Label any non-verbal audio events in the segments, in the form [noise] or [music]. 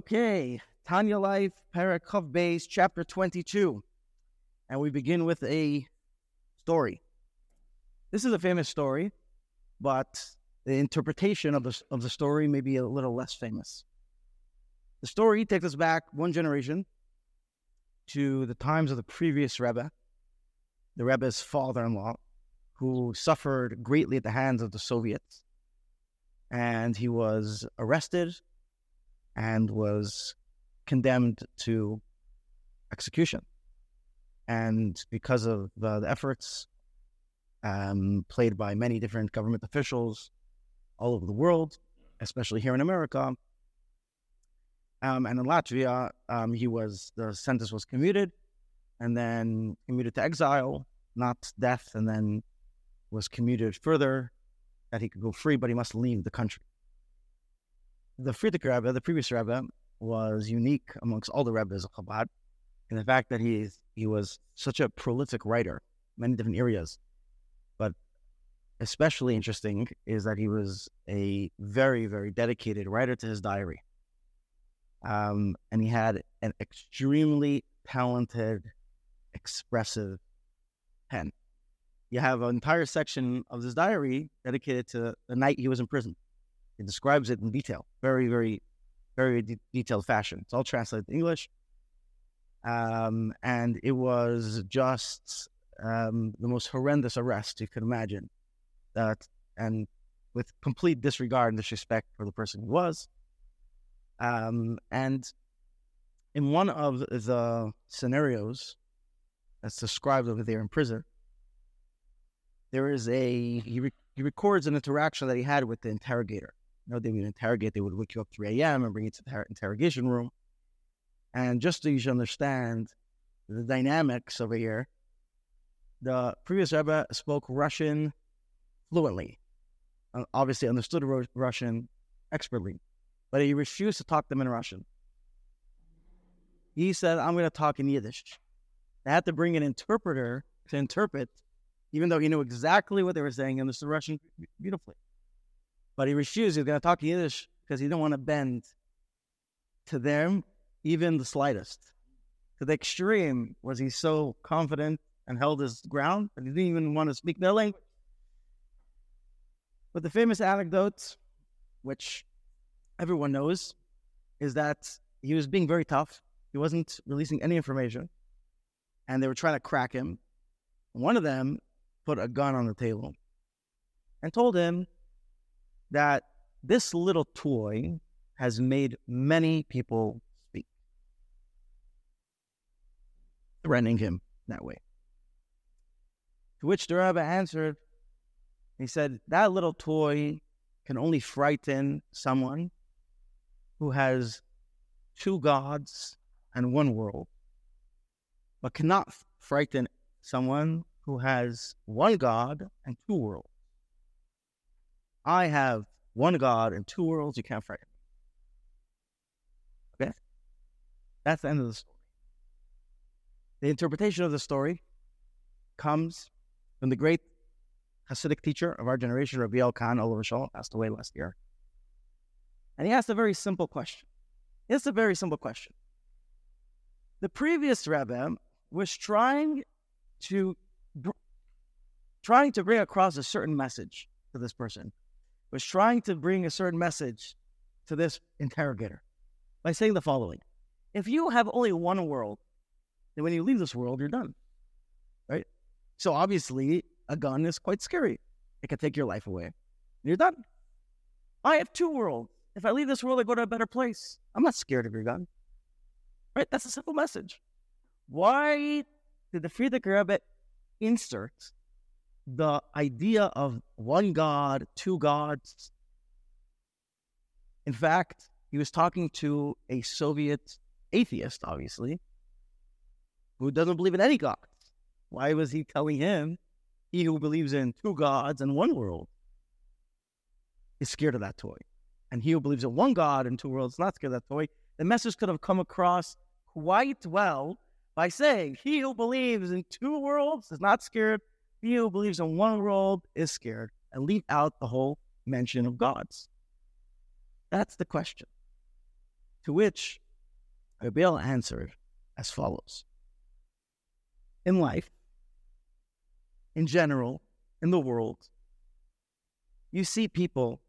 Okay, Tanya Life, Parakov Base, chapter 22. And we begin with a story. This is a famous story, but the interpretation of the, of the story may be a little less famous. The story takes us back one generation to the times of the previous Rebbe, the Rebbe's father in law, who suffered greatly at the hands of the Soviets. And he was arrested and was condemned to execution. And because of the, the efforts um, played by many different government officials all over the world, especially here in America, um, and in Latvia, um, he was the sentence was commuted, and then commuted to exile, not death, and then was commuted further that he could go free, but he must leave the country the Frierdiker Rebbe, the previous Rebbe, was unique amongst all the Rebbes of Chabad in the fact that he he was such a prolific writer, many different areas. But especially interesting is that he was a very, very dedicated writer to his diary. Um, and he had an extremely talented, expressive pen. You have an entire section of his diary dedicated to the night he was in prison. It describes it in detail, very, very, very de- detailed fashion. It's all translated to English. Um, and it was just um, the most horrendous arrest you could imagine. And with complete disregard and disrespect for the person he was. Um, and in one of the scenarios that's described over there in prison, there is a he, re- he records an interaction that he had with the interrogator know, they would interrogate, they would wake you up 3 a.m. and bring you to the interrogation room. And just so you should understand the dynamics over here, the previous Rebbe spoke Russian fluently, uh, obviously understood Russian expertly, but he refused to talk them in Russian. He said, I'm going to talk in Yiddish. They had to bring an interpreter to interpret, even though he knew exactly what they were saying and understood Russian beautifully. But he refused. He was going to talk Yiddish because he didn't want to bend to them even the slightest. To the extreme was he so confident and held his ground that he didn't even want to speak their language. But the famous anecdote, which everyone knows, is that he was being very tough. He wasn't releasing any information, and they were trying to crack him. One of them put a gun on the table and told him that this little toy has made many people speak, threatening him that way. To which the rabbi answered, he said, That little toy can only frighten someone who has two gods and one world, but cannot frighten someone who has one God and two worlds. I have one God and two worlds. You can't frighten me. Okay? That's the end of the story. The interpretation of the story comes from the great Hasidic teacher of our generation, Rabbi Yoel Kahn Olav Shalom, passed away last year. And he asked a very simple question. It's a very simple question. The previous Rebbe was trying to trying to bring across a certain message to this person was trying to bring a certain message to this interrogator by saying the following If you have only one world, then when you leave this world, you're done. Right? So obviously, a gun is quite scary. It can take your life away. You're done. I have two worlds. If I leave this world, I go to a better place. I'm not scared of your gun. Right? That's a simple message. Why did the Frierdiker Rebbe insert the idea of one God, two gods. In fact, he was talking to a Soviet atheist, obviously, who doesn't believe in any gods. Why was he telling him, he who believes in two gods and one world, is scared of that toy? And he who believes in one God and two worlds is not scared of that toy. The message could have come across quite well by saying, He who believes in two worlds is not scared he who believes in one world is scared and leave out the whole mention of gods. That's the question. To which Abel answered as follows In life, in general, in the world, you see people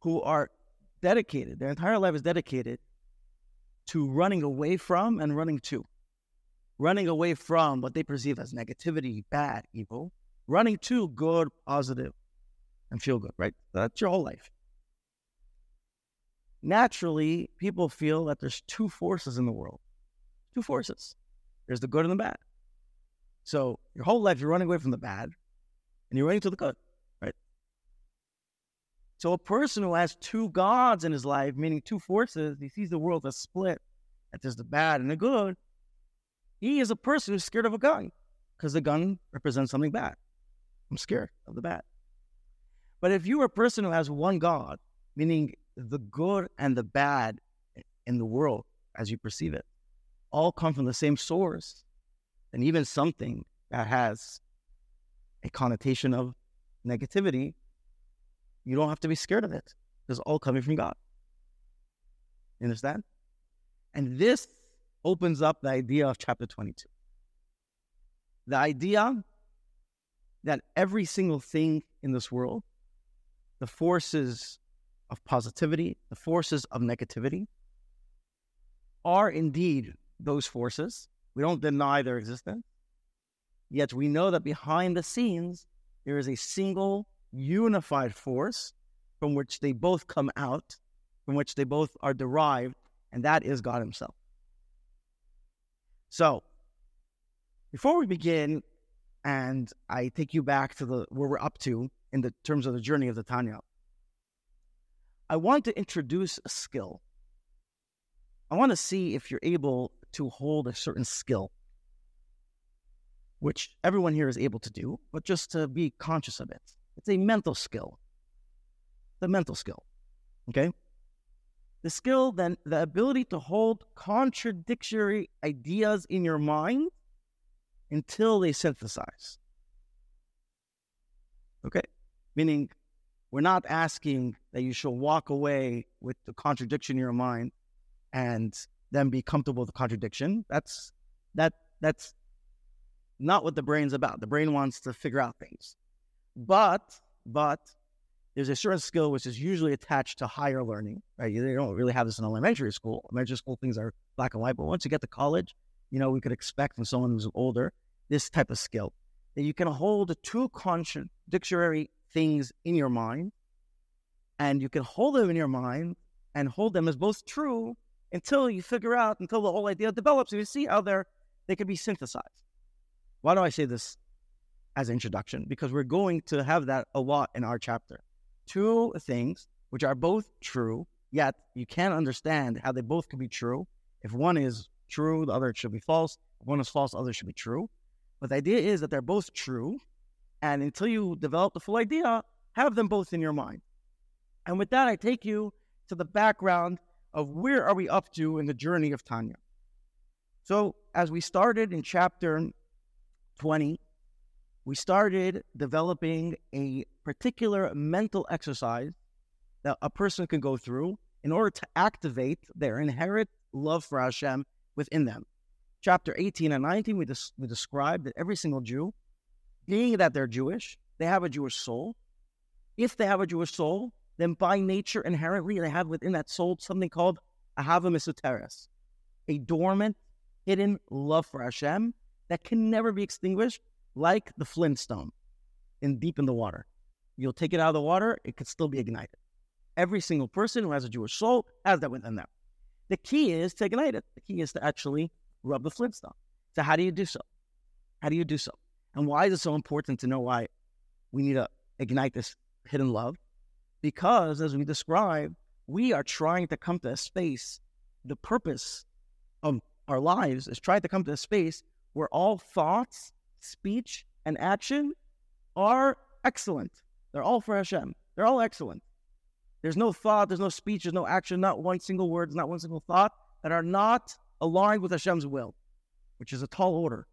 who are dedicated, their entire life is dedicated to running away from and running to. Running away from what they perceive as negativity, bad, evil, running to good, positive, and feel good, right? That's your whole life. Naturally, people feel that there's two forces in the world. Two forces. There's the good and the bad. So your whole life you're running away from the bad and you're running to the good, right? So a person who has two gods in his life, meaning two forces, he sees the world as split, that there's the bad and the good. He is a person who's scared of a gun because the gun represents something bad. I'm scared of the bad. But if you're a person who has one God, meaning the good and the bad in the world as you perceive it, all come from the same source, and even something that has a connotation of negativity, you don't have to be scared of it. It's all coming from God. You understand? And this opens up the idea of chapter 22. The idea that every single thing in this world the forces of positivity, the forces of negativity, are indeed those forces. We don't deny their existence. Yet we know that behind the scenes, there is a single unified force from which they both come out, from which they both are derived, and that is God Himself. So, before we begin, and I take you back to the where we're up to in the terms of the journey of the Tanya. I want to introduce a skill. I want to see if you're able to hold a certain skill, which everyone here is able to do, but just to be conscious of it. It's a mental skill. The mental skill. Okay? The skill, then, the ability to hold contradictory ideas in your mind until they synthesize. Okay? Meaning, we're not asking that you should walk away with the contradiction in your mind and then be comfortable with the contradiction. That's that that's not what the brain's about. The brain wants to figure out things. But but there's a certain skill which is usually attached to higher learning. Right? They don't really have this in elementary school. Elementary school things are black and white, but once you get to college, you know, we could expect from someone who's older this type of skill that you can hold two contradictory things in your mind and you can hold them in your mind and hold them as both true until you figure out until the whole idea develops and you see how they're they can be synthesized why do i say this as introduction because we're going to have that a lot in our chapter two things which are both true yet you can't understand how they both can be true if one is true the other should be false if one is false the other should be true but the idea is that they're both true. And until you develop the full idea, have them both in your mind. And with that, I take you to the background of where are we up to in the journey of Tanya. So, as we started in chapter 20, we started developing a particular mental exercise that a person can go through in order to activate their inherent love for Hashem within them chapter 18 and 19, we, des- we describe that every single Jew, being that they're Jewish, they have a Jewish soul. If they have a Jewish soul, then by nature, inherently, they have within that soul something called ahava mesuteres, a dormant, hidden love for Hashem that can never be extinguished, like the flintstone in deep in the water. You'll take it out of the water, it could still be ignited. Every single person who has a Jewish soul has that within them. The key is to ignite it. The key is to actually rub the flintstone. So how do you do so? How do you do so? And why is it so important to know why we need to ignite this hidden love? Because as we describe, we are trying to come to a space. The purpose of our lives is trying to come to a space where all thoughts, speech, and action are excellent. They're all for Hashem. They're all excellent. There's no thought, there's no speech, there's no action, not one single word, not one single thought that are not aligned with Hashem's will, which is a tall order.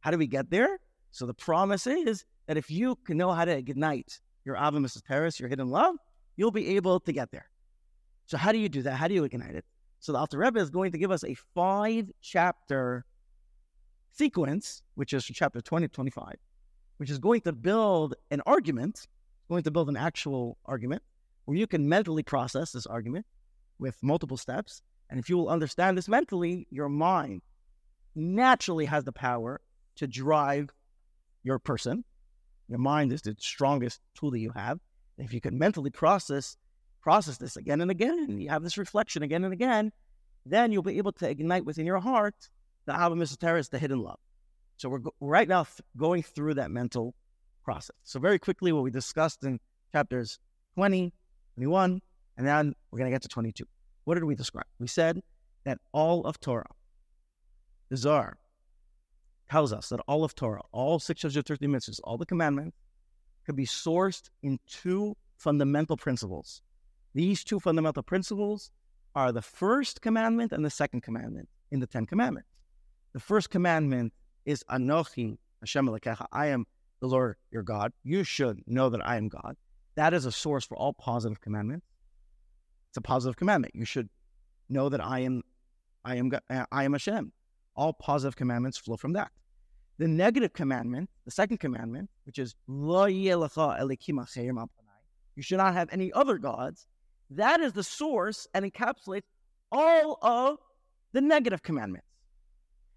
How do we get there? So the promise is that if you can know how to ignite your ahava mesuteres, your hidden love, you'll be able to get there. So how do you do that? How do you ignite it? So the Alter Rebbe is going to give us a five chapter sequence, which is chapter 20 to 25, which is going to build an argument, going to build an actual argument where you can mentally process this argument with multiple steps. And if you will understand this mentally, your mind naturally has the power to drive your person. Your mind is the strongest tool that you have. If you can mentally process process this again and again, and you have this reflection again and again, then you'll be able to ignite within your heart the ahava mesuteres, the hidden love. So we're go- right now th- going through that mental process. So very quickly, what we discussed in chapters 20, 21, and then we're going to get to 22. What did we describe? We said that all of Torah, the Zohar, tells us that all of Torah, all 630 mitzvahs, all the commandments, could be sourced in two fundamental principles. These two fundamental principles are the first commandment and the second commandment in the Ten Commandments. The first commandment is Anochi Hashem Elokecha. I am the Lord your God. You should know that I am God. That is a source for all positive commandments. It's a positive commandment. You should know that I am, I am, uh, I am Hashem. All positive commandments flow from that. The negative commandment, the second commandment, which is Lo You should not have any other gods. That is the source and encapsulates all of the negative commandments.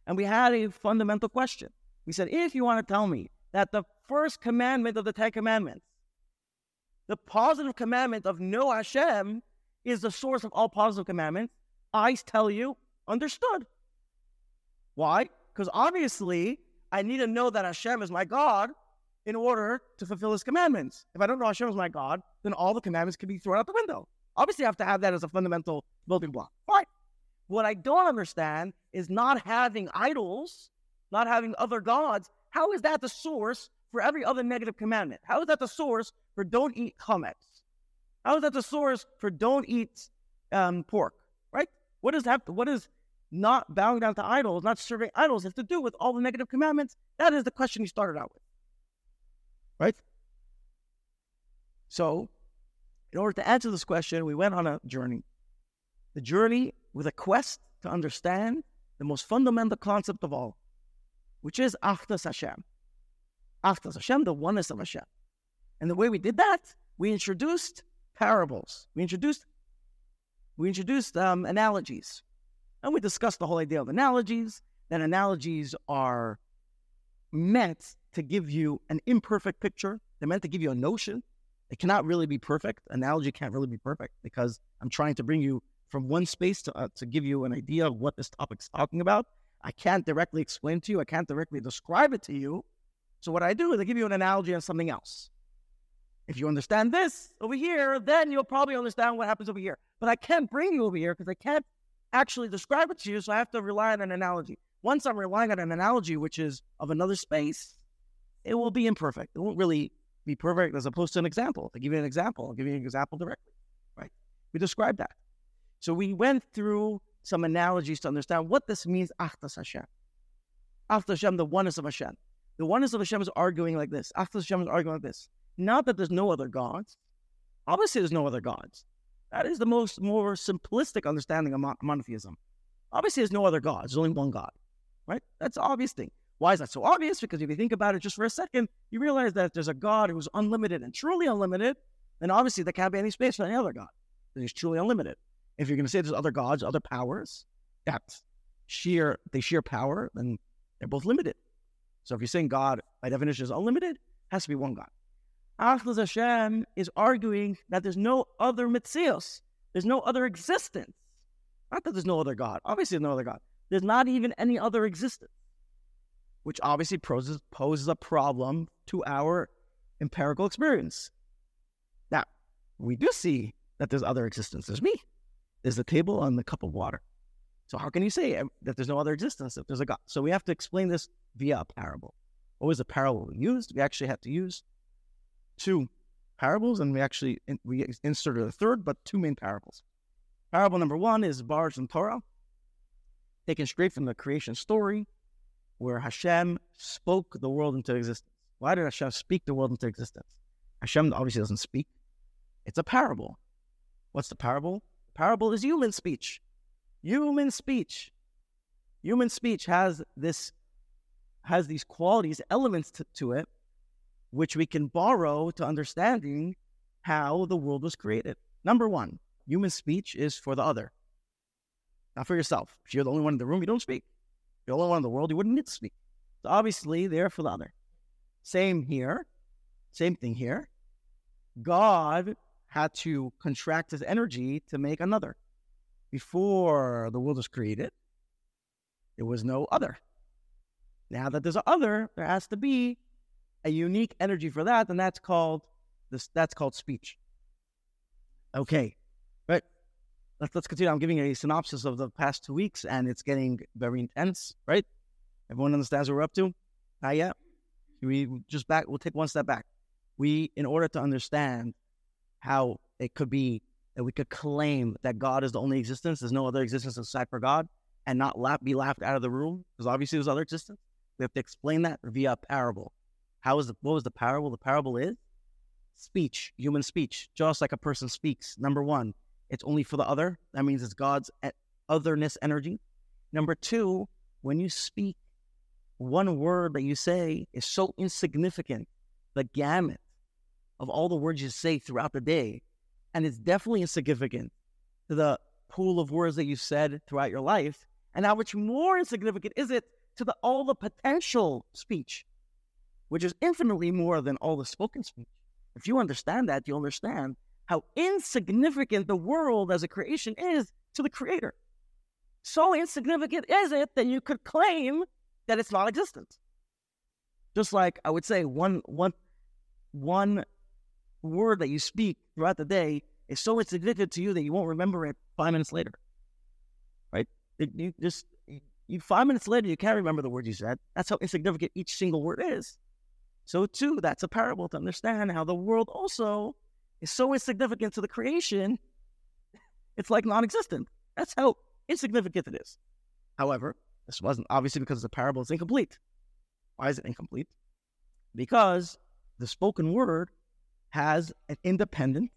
And we had a fundamental question. We said, if you want to tell me that the first commandment of the Ten Commandments, the positive commandment of know Hashem, is the source of all positive commandments, I tell you, understood. Why? Because obviously, I need to know that Hashem is my God in order to fulfill his commandments. If I don't know Hashem is my God, then all the commandments can be thrown out the window. Obviously, I have to have that as a fundamental building block. Fine. What I don't understand is not having idols, not having other gods. How is that the source for every other negative commandment? How is that the source for don't eat chametz? How is that the source for don't eat um, pork? Right? What does that? What is not bowing down to idols, not serving idols, have to do with all the negative commandments? That is the question you started out with. Right? So, in order to answer this question, we went on a journey. The journey with a quest to understand the most fundamental concept of all, which is Achdas Hashem. Achdas Hashem, the oneness of Hashem. And the way we did that, we introduced parables. We introduced we introduced um, analogies, and we discussed the whole idea of analogies. That analogies are meant to give you an imperfect picture. They're meant to give you a notion. It cannot really be perfect. Analogy can't really be perfect because I'm trying to bring you from one space to, uh, to give you an idea of what this topic's talking about. I can't directly explain to you. I can't directly describe it to you. So what I do is I give you an analogy on something else. If you understand this over here, then you'll probably understand what happens over here. But I can't bring you over here because I can't actually describe it to you. So I have to rely on an analogy. Once I'm relying on an analogy, which is of another space, it will be imperfect. It won't really be perfect as opposed to an example. To give you an example, I'll give you an example directly. Right? We describe that. So we went through some analogies to understand what this means, Achdas Hashem. Achdas Hashem, the oneness of Hashem. The oneness of Hashem is arguing like this. Achdas Hashem is arguing like this. Not that there's no other gods. Obviously, there's no other gods. That is the most more simplistic understanding of monotheism. Obviously, there's no other gods. There's only one God, right? That's the obvious thing. Why is that so obvious? Because if you think about it just for a second, you realize that if there's a God who's unlimited and truly unlimited, then obviously there can't be any space for any other God. He's truly unlimited. If you're going to say there's other gods, other powers that sheer they sheer power, then they're both limited. So if you're saying God by definition is unlimited, has to be one God. Achdas Hashem is arguing that there's no other mitzios, there's no other existence. Not that there's no other God. Obviously, there's no other God. There's not even any other existence, which obviously poses, poses a problem to our empirical experience. Now, we do see that there's other existence. There's me is the table and the cup of water. So how can you say um, that there's no other existence if there's a God? So we have to explain this via a parable. What was the parable we used? We actually had to use two parables, and we actually we inserted a third, but two main parables. Parable number one is Barz and Torah, taken straight from the creation story, where Hashem spoke the world into existence. Why did Hashem speak the world into existence? Hashem obviously doesn't speak. It's a parable. What's the parable? Parable is human speech. Human speech. Human speech has this has these qualities, elements to, to it, which we can borrow to understanding how the world was created. Number one, human speech is for the other, not for yourself. If you're the only one in the room, you don't speak. If you're the only one in the world, you wouldn't need to speak. So obviously, they're for the other. Same here. Same thing here. God had to contract his energy to make another. Before the world was created, there was no other. Now that there's an other, there has to be a unique energy for that, and that's called this. That's called speech. Okay, right. let's let's continue. I'm giving a synopsis of the past two weeks, and it's getting very intense. Right? Everyone understands what we're up to. Not yet. We just back. We'll take one step back. We, in order to understand how it could be that we could claim that God is the only existence, there's no other existence aside for God, and not be laughed out of the room, because obviously there's other existence. We have to explain that via parable. How is the what was the parable? The parable is speech, human speech, just like a person speaks. Number one, it's only for the other. That means it's God's otherness energy. Number two, when you speak, one word that you say is so insignificant, the gamut of all the words you say throughout the day. And it's definitely insignificant to the pool of words that you said throughout your life. And how much more insignificant is it to the, all the potential speech, which is infinitely more than all the spoken speech. If you understand that, you'll understand how insignificant the world as a creation is to the creator. So insignificant is it that you could claim that it's non existent. Just like I would say one one one word that you speak throughout the day is so insignificant to you that you won't remember it five minutes later. Right? You just you five minutes later, you can't remember the word you said. That's how insignificant each single word is. So, too, that's a parable to understand how the world also is so insignificant to the creation, it's like non existent. That's how insignificant it is. However, this wasn't obviously because the parable is incomplete. Why is it incomplete? Because the spoken word has an independent,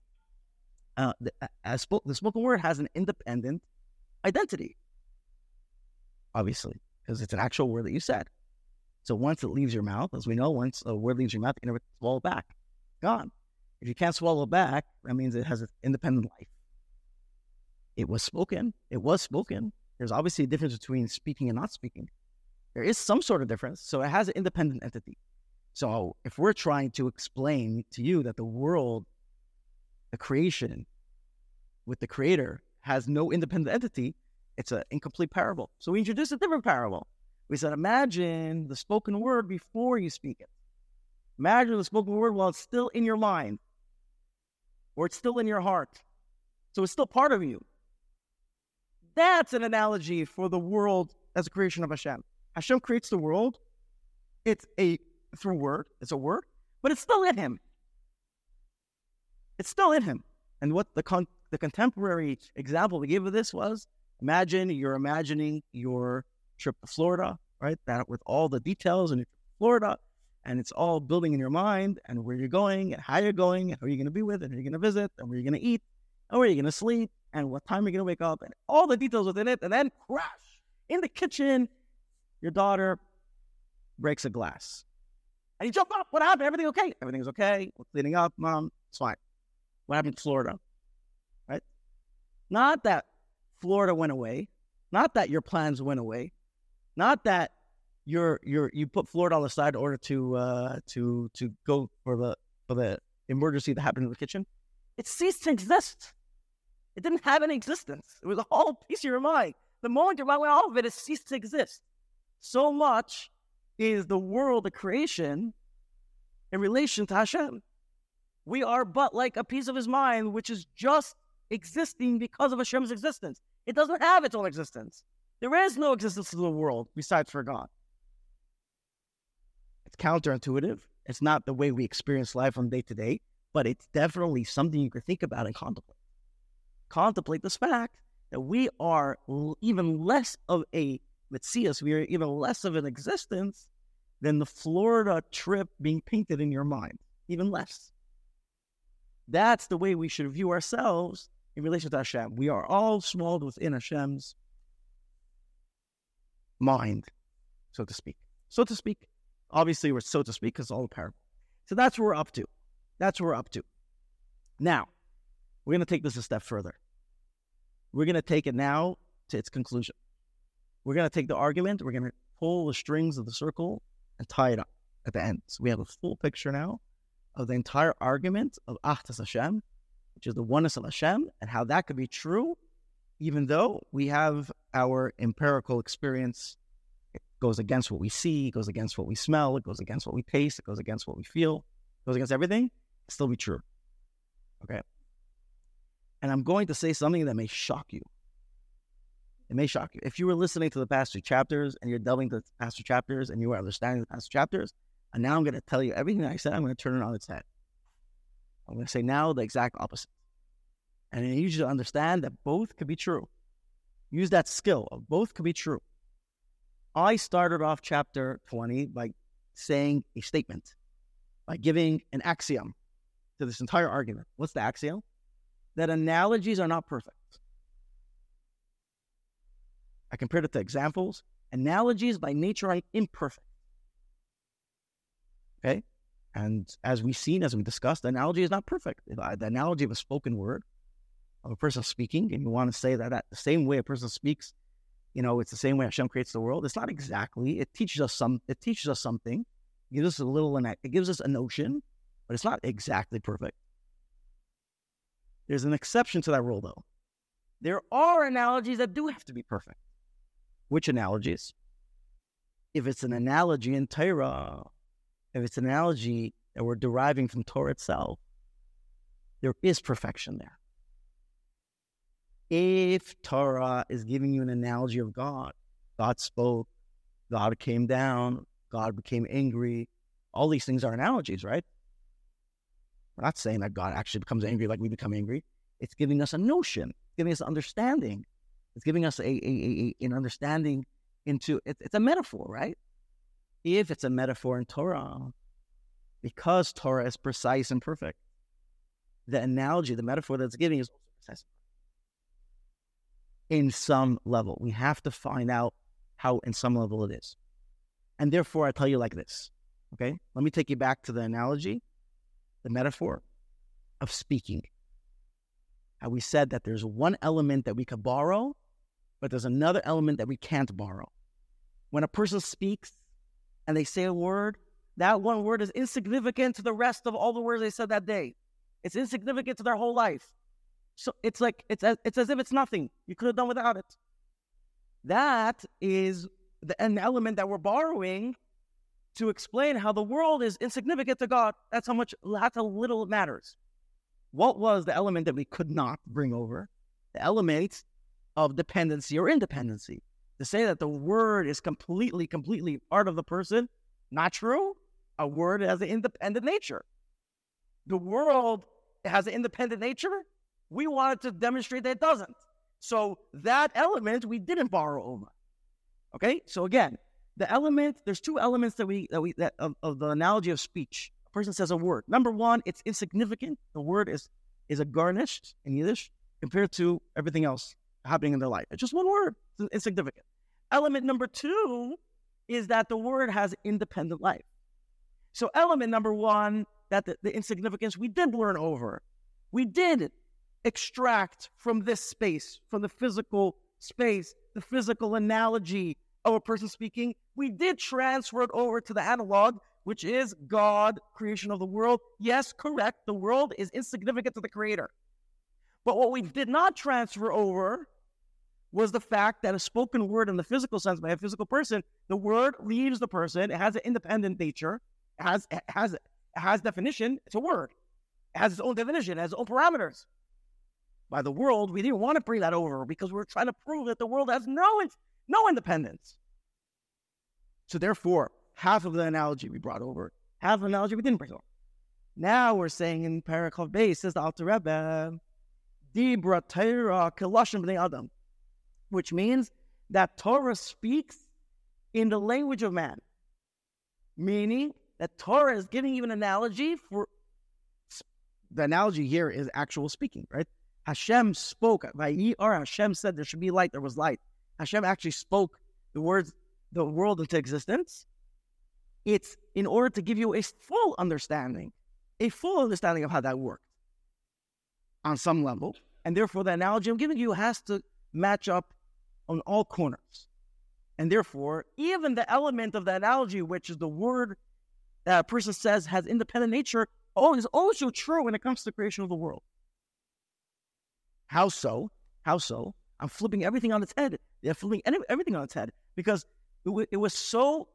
uh, the, spoke, the spoken word has an independent identity obviously, because it's an actual word that you said. So once it leaves your mouth, as we know, once a word leaves your mouth, you never swallow back. Gone. If you can't swallow back, that means it has an independent life. It was spoken. It was spoken. There's obviously a difference between speaking and not speaking. There is some sort of difference. So it has an independent entity. So if we're trying to explain to you that the world, the creation with the creator has no independent entity, it's an incomplete parable. So we introduced a different parable. We said, imagine the spoken word before you speak it. Imagine the spoken word while it's still in your mind or it's still in your heart. So it's still part of you. That's an analogy for the world as a creation of Hashem. Hashem creates the world. It's a through word. It's a word, but it's still in him. It's still in him. And what the con- the contemporary example we gave of this was Imagine you're imagining your trip to Florida, right? That with all the details and Florida, and it's all building in your mind and where you're going and how you're going and who you're going to be with and who you're going to visit and where you're going to eat and where you're going to sleep and what time you're going to wake up and all the details within it. And then crash in the kitchen, your daughter breaks a glass. And you jump up. What happened? Everything okay? Everything's okay. We're cleaning up, mom. It's fine. What happened in Florida? Right? Not that Florida went away. Not that your plans went away. Not that you're you're you put Florida on the side in order to uh to to go for the for the emergency that happened in the kitchen. It ceased to exist. It didn't have any existence. It was a whole piece of your mind. The moment your mind went off of it, it ceased to exist. So much is the world, the creation, in relation to Hashem. We are but like a piece of his mind, which is just existing because of Hashem's existence. It doesn't have its own existence. There is no existence of the world besides for God. It's counterintuitive. It's not the way we experience life from day to day, but it's definitely something you can think about and contemplate. Contemplate this fact that we are even less of a us. we are even less of an existence than the Florida trip being painted in your mind, even less. That's the way we should view ourselves in relation to Hashem. We are all small within Hashem's mind, so to speak. So to speak. Obviously, we're so to speak because all a parable. So that's what we're up to. That's what we're up to. Now, we're going to take this a step further. We're going to take it now to its conclusion. We're going to take the argument, we're going to pull the strings of the circle and tie it up at the end. So we have a full picture now of the entire argument of Ahdas Hashem, which is the oneness of Hashem, and how that could be true, even though we have our empirical experience. It goes against what we see, it goes against what we smell, it goes against what we taste, it goes against what we feel, it goes against everything. Still be true. Okay. And I'm going to say something that may shock you. It may shock you. If you were listening to the past two chapters and you're delving into the past two chapters and you were understanding the past two chapters, and now I'm going to tell you everything I said, I'm going to turn it on its head. I'm going to say now the exact opposite. And I need you to understand that both could be true. Use that skill of both could be true. I started off chapter 20 by saying a statement, by giving an axiom to this entire argument. What's the axiom? That analogies are not perfect. I compared it to examples. Analogies by nature are imperfect. Okay? And as we've seen, as we discussed, the analogy is not perfect. The analogy of a spoken word, of a person speaking, and you want to say that, that the same way a person speaks, you know, it's the same way Hashem creates the world. It's not exactly. It teaches us some. It teaches us something. It gives us a little. It gives us a notion, but it's not exactly perfect. There's an exception to that rule, though. There are analogies that do have to be perfect. Which analogies? If it's an analogy in Torah, if it's an analogy that we're deriving from Torah itself, there is perfection there. If Torah is giving you an analogy of God, God spoke, God came down, God became angry, all these things are analogies, right? We're not saying that God actually becomes angry like we become angry. It's giving us a notion, giving us understanding. It's giving us a, a, a an understanding into it, it's a metaphor, right? If it's a metaphor in Torah, because Torah is precise and perfect, the analogy, the metaphor that's giving is also precise. In some level, we have to find out how, in some level, it is. And therefore, I tell you like this. Okay, let me take you back to the analogy the metaphor of speaking. How we said that there's one element that we could borrow, but there's another element that we can't borrow. When a person speaks and they say a word, that one word is insignificant to the rest of all the words they said that day. It's insignificant to their whole life. So it's like it's as, it's as if it's nothing. You could have done without it. That is the, an element that we're borrowing to explain how the world is insignificant to God. That's how much, that's how little it matters. What was the element that we could not bring over? The element of dependency or independency. To say that the word is completely, completely part of the person, not true. A word has an independent nature. The world has an independent nature. We wanted to demonstrate that it doesn't. So that element we didn't borrow over. Okay, so again, the element there's two elements that we that we that of, of the analogy of speech a person says a word number one it's insignificant the word is is a gornisht in yiddish compared to everything else happening in their life it's just one word it's insignificant element number two is that the word has independent life so element number one that the, the insignificance we did learn over we did extract from this space from the physical space the physical analogy of a person speaking, we did transfer it over to the analog, which is God, creation of the world. Yes, correct. The world is insignificant to the creator. But what we did not transfer over was the fact that a spoken word in the physical sense by a physical person, the word leaves the person. It has an independent nature, has, has, has definition. It's a word. It has its own definition, it has its own parameters. By the world, we didn't want to bring that over because we are trying to prove that the world has no no independence. So therefore, half of the analogy we brought over, half of the analogy we didn't bring over. Now we're saying in Parakov base, says the Alter Rebbe, Dibra Torah Kilshon B'nei Adam, which means that Torah speaks in the language of man, meaning that Torah is giving you an analogy for the analogy here is actual speaking, right? Hashem spoke. Or Hashem said there should be light. There was light. Hashem actually spoke the words, the world into existence. It's in order to give you a full understanding, a full understanding of how that worked on some level. And therefore, the analogy I'm giving you has to match up on all corners. And therefore, even the element of the analogy, which is the word that a person says has independent nature, oh, is also true when it comes to the creation of the world. How so? How so? I'm flipping everything on its head. They're flipping everything on its head because it, w- it was so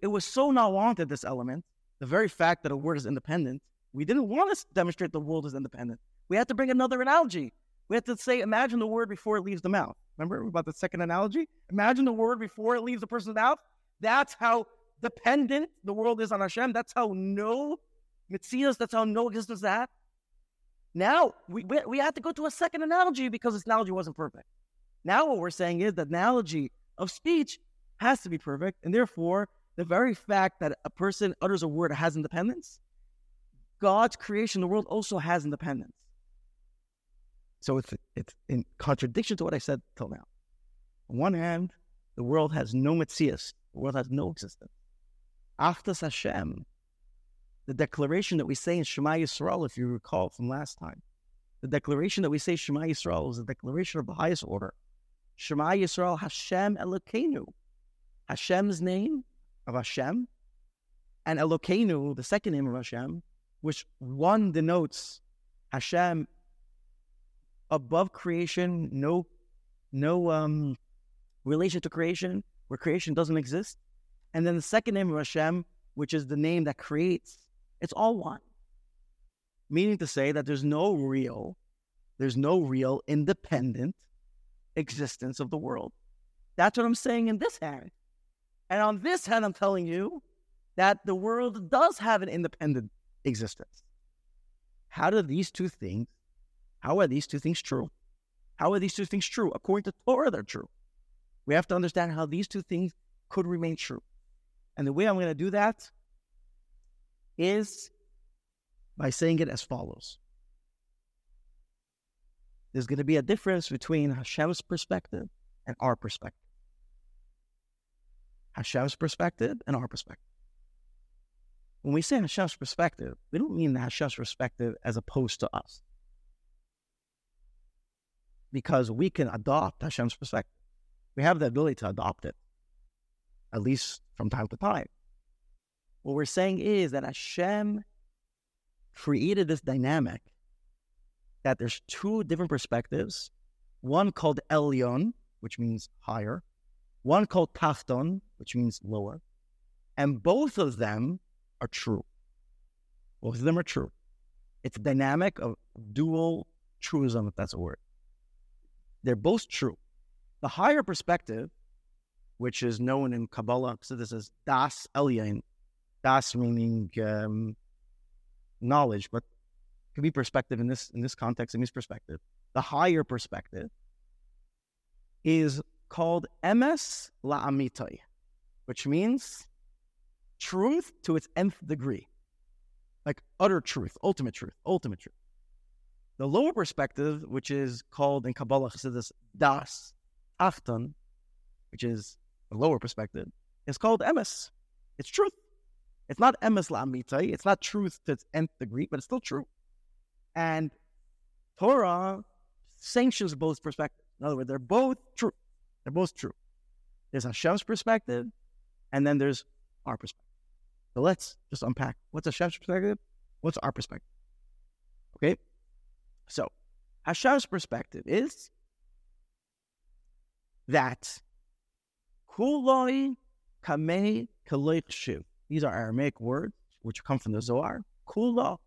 it was so not wanted. This element, the very fact that a word is independent, we didn't want to demonstrate the world is independent. We had to bring another analogy. We had to say, imagine the word before it leaves the mouth. Remember about the second analogy? Imagine the word before it leaves the person's mouth. That's how dependent the world is on Hashem. That's how no mitzias, that's how no existence that. Now we, we, we had to go to a second analogy because this analogy wasn't perfect. Now what we're saying is the analogy of speech has to be perfect, and therefore the very fact that a person utters a word that has independence, God's creation, the world also has independence. So it's it's in contradiction to what I said till now. On one hand, the world has no mitzias, the world has no existence. After Hashem, the declaration that we say in Shema Yisrael, if you recall from last time, the declaration that we say Shema Yisrael is a declaration of the highest order. Shema Yisrael Hashem Elokeinu. Hashem's name of Hashem and Elokeinu, the second name of Hashem, which one denotes Hashem above creation, no, no um, relation to creation, where creation doesn't exist. And then the second name of Hashem, which is the name that creates, it's all one. Meaning to say that there's no real, there's no real independent existence of the world. That's what I'm saying in this hand. And on this hand, I'm telling you that the world does have an independent existence. How do these two things how are these two things true? How are these two things true? According to Torah, they're true. We have to understand how these two things could remain true. And the way I'm going to do that is by saying it as follows. There's going to be a difference between Hashem's perspective and our perspective. Hashem's perspective and our perspective. When we say Hashem's perspective, we don't mean Hashem's perspective as opposed to us because we can adopt Hashem's perspective. We have the ability to adopt it, at least from time to time. What we're saying is that Hashem created this dynamic that there's two different perspectives, one called Elyon, which means higher, one called Tachton, which means lower, and both of them are true. Both of them are true. It's a dynamic of dual truism, if that's a word. They're both true. The higher perspective, which is known in Kabbalah, so this is Das Elyon, Das meaning um, knowledge, but could be perspective in this in this context, in this perspective. The higher perspective is called emes la'amitai, which means truth to its nth degree, like utter truth, ultimate truth, ultimate truth. The lower perspective, which is called in Kabbalah Chassidus Das Tachton, which is a lower perspective, is called emes. It's truth. It's not emes la'amitai. It's not truth to its nth degree, but it's still true. And Torah sanctions both perspectives. In other words, they're both true. They're both true. There's Hashem's perspective, and then there's our perspective. So let's just unpack what's Hashem's perspective, what's our perspective. Okay? So, Hashem's perspective is that kuloi kamei kalekshiv. These are Aramaic words which come from the Zohar. Kula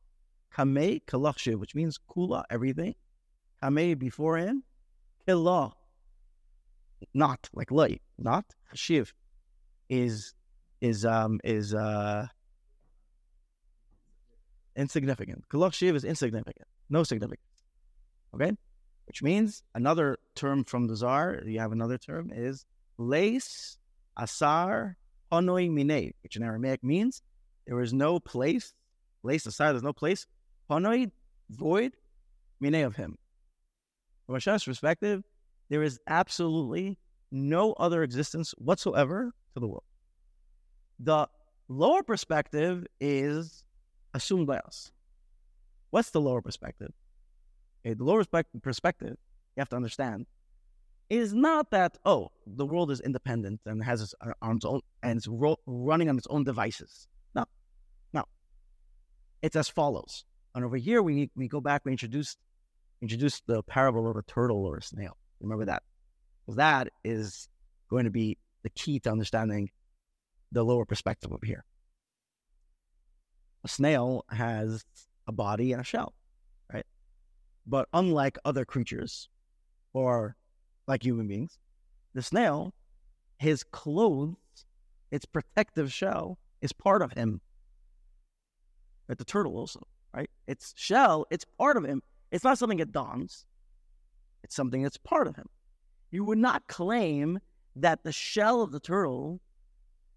kamei kalakshiv, which means kula, everything. Kamei beforehand. Kila, not like light, not. Shiv is is um is uh insignificant. Kalakshiv is insignificant no significance. Okay? Which means another term from the Zohar, you have another term, is lace asar honoi mine, which in Aramaic means there is no place, lace asar, there's no place, honoi, void, mine of him. From Hashem's perspective, there is absolutely no other existence whatsoever to the world. The lower perspective is assumed by us. What's the lower perspective? Okay, the lower perspective, you have to understand, is not that, oh, the world is independent and has its, uh, on its own and it's ro- running on its own devices. No, no. It's as follows. And over here, we we go back, we introduced, introduced the parable of a turtle or a snail. Remember that? Because that is going to be the key to understanding the lower perspective over here. A snail has a body and a shell? But unlike other creatures or like human beings, the snail, his clothes, its protective shell is part of him. But the turtle also, right? Its shell, it's part of him. It's not something it dons, it's something that's part of him. You would not claim that the shell of the turtle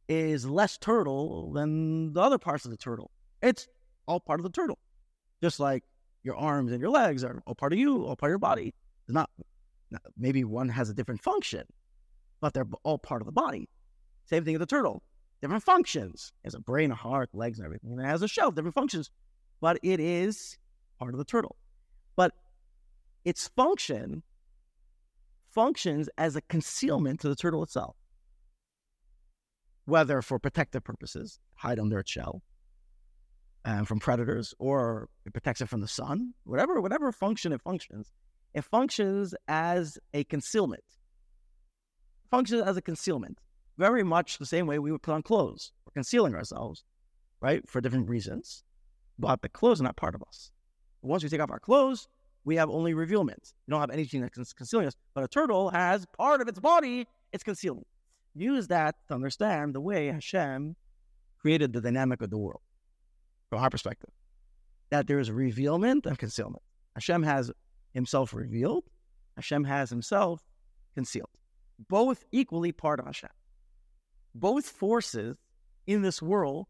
is less turtle than the other parts of the turtle. It's all part of the turtle. Just like your arms and your legs are all part of you, all part of your body. It's not maybe one has a different function, but they're all part of the body. Same thing with the turtle. Different functions. It has a brain, a heart, legs, and everything. And it has a shell, different functions, but it is part of the turtle. But its function functions as a concealment to the turtle itself whether for protective purposes, hide under its shell, and from predators, or it protects it from the sun, whatever, whatever function it functions, it functions as a concealment. Functions as a concealment, very much the same way we would put on clothes. We're concealing ourselves, right, for different reasons, but the clothes are not part of us. Once we take off our clothes, we have only revealment. We don't have anything that's concealing us. But a turtle has part of its body, it's concealing use that to understand the way Hashem created the dynamic of the world from our perspective. That there is revealment and concealment. Hashem has himself revealed, Hashem has himself concealed. Both equally part of Hashem. Both forces in this world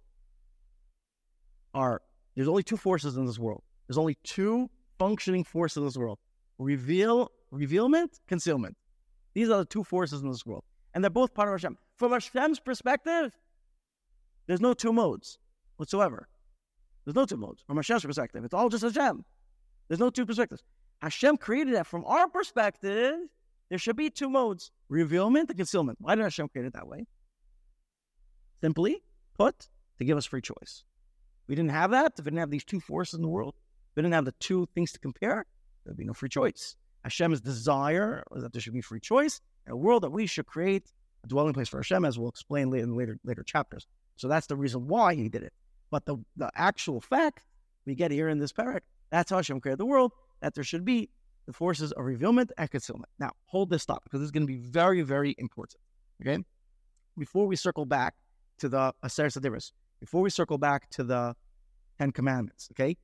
are, there's only two forces in this world. There's only two functioning forces in this world reveal, revealment, concealment. These are the two forces in this world and they're both part of Hashem. From Hashem's perspective, there's no two modes whatsoever. There's no two modes from Hashem's perspective. It's all just Hashem. There's no two perspectives. Hashem created that. From our perspective, there should be two modes revealment and concealment. Why did Hashem create it that way? Simply put, to give us free choice. We didn't have that. If we didn't have these two forces in the world, we didn't have the two things to compare, there'd be no free choice. Hashem's desire was that there should be free choice, a world that we should create a dwelling place for Hashem, as we'll explain later in later later chapters. So that's the reason why he did it. But the, the actual fact we get here in this parak, that's how Hashem created the world, that there should be the forces of revealment and concealment. Now, hold this thought because this is going to be very, very important. Okay? Before we circle back to the Aseres Hadibros, before we circle back to the Ten Commandments, okay?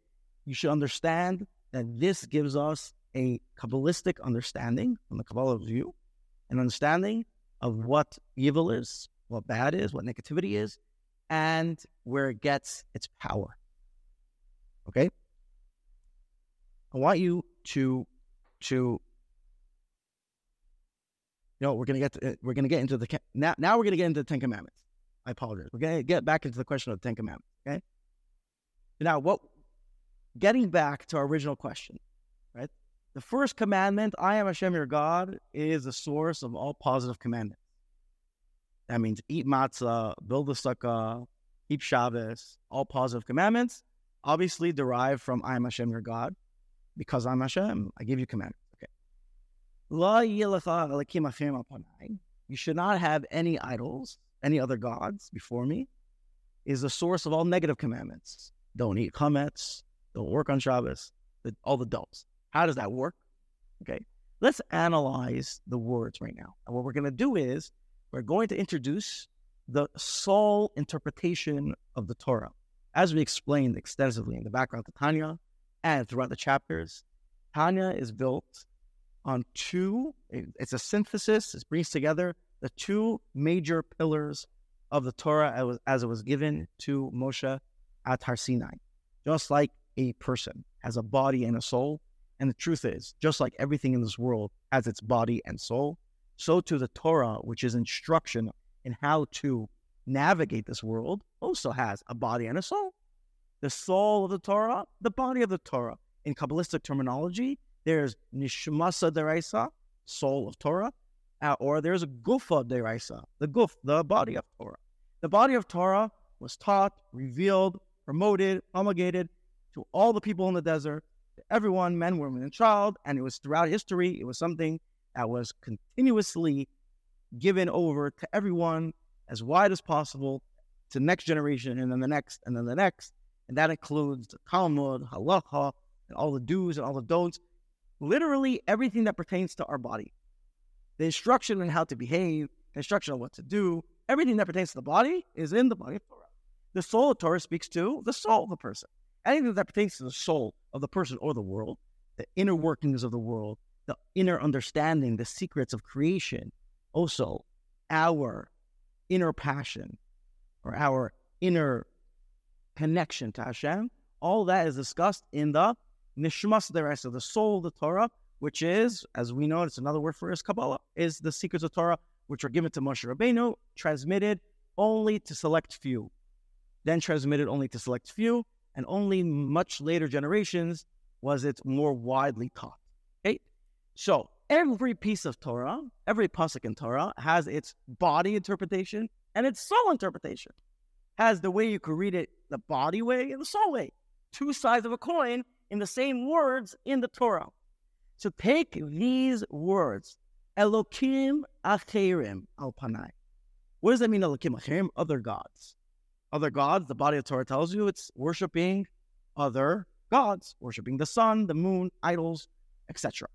You should understand that this gives us a Kabbalistic understanding from the Kabbalah view an understanding of what evil is, what bad is, what negativity is, and where it gets its power. Okay? I want you to to you know, we're gonna get to, uh, we're gonna get into the now. Now we're gonna get into the Ten Commandments. I apologize. We're gonna get back into the question of the Ten Commandments. Okay. Now, what? Getting back to our original question, right? The first commandment, I am Hashem your God, is the source of all positive commandments. That means eat matzah, build a sukkah, keep Shabbos, all positive commandments, obviously derived from I am Hashem your God, because I'm Hashem, I give you commandments. Okay. You should not have any idols, any other gods before me, is the source of all negative commandments. Don't eat chametz, don't work on Shabbos, all the don'ts. How does that work? Okay. Let's analyze the words right now. And what we're going to do is we're going to introduce the soul interpretation of the Torah. As we explained extensively in the background to Tanya and throughout the chapters, Tanya is built on two, it's a synthesis, it brings together the two major pillars of the Torah as, it was given to Moshe at Har Sinai. Just like a person has a body and a soul, And the truth is, just like everything in this world has its body and soul, so too the Torah, which is instruction in how to navigate this world, also has a body and a soul. The soul of the Torah, the body of the Torah. In Kabbalistic terminology, there's Nishmasa Deraisa, soul of Torah, uh, or there's Gufa Deraisa, the Guf, the body of Torah. The body of Torah was taught, revealed, promoted, promulgated to all the people in the desert, to everyone, men, women, and child. And it was throughout history, it was something that was continuously given over to everyone as wide as possible to next generation, and then the next, and then the next. And that includes the Talmud, halacha, and all the do's and all the don'ts. Literally everything that pertains to our body. The instruction on how to behave, the instruction on what to do, everything that pertains to the body is in the body of Torah. The soul of Torah speaks to the soul of the person. Anything that pertains to the soul of the person or the world, the inner workings of the world, the inner understanding, the secrets of creation, also our inner passion or our inner connection to Hashem, all that is discussed in the Nishmas Deres of the soul of the Torah, which is, as we know, it's another word for is Kabbalah, is the secrets of Torah, which are given to Moshe Rabbeinu, transmitted only to select few, then transmitted only to select few, and only much later generations was it more widely taught. Okay, so every piece of Torah, every pasuk in Torah has its body interpretation and its soul interpretation. Has the way you could read it, the body way and the soul way, two sides of a coin in the same words in the Torah. So take these words, Elokim Acherim al Panai. What does that mean, Elokim Acherim? Other gods. Other gods, the body of Torah tells you it's worshiping other gods, worshiping the sun, the moon, idols, etc.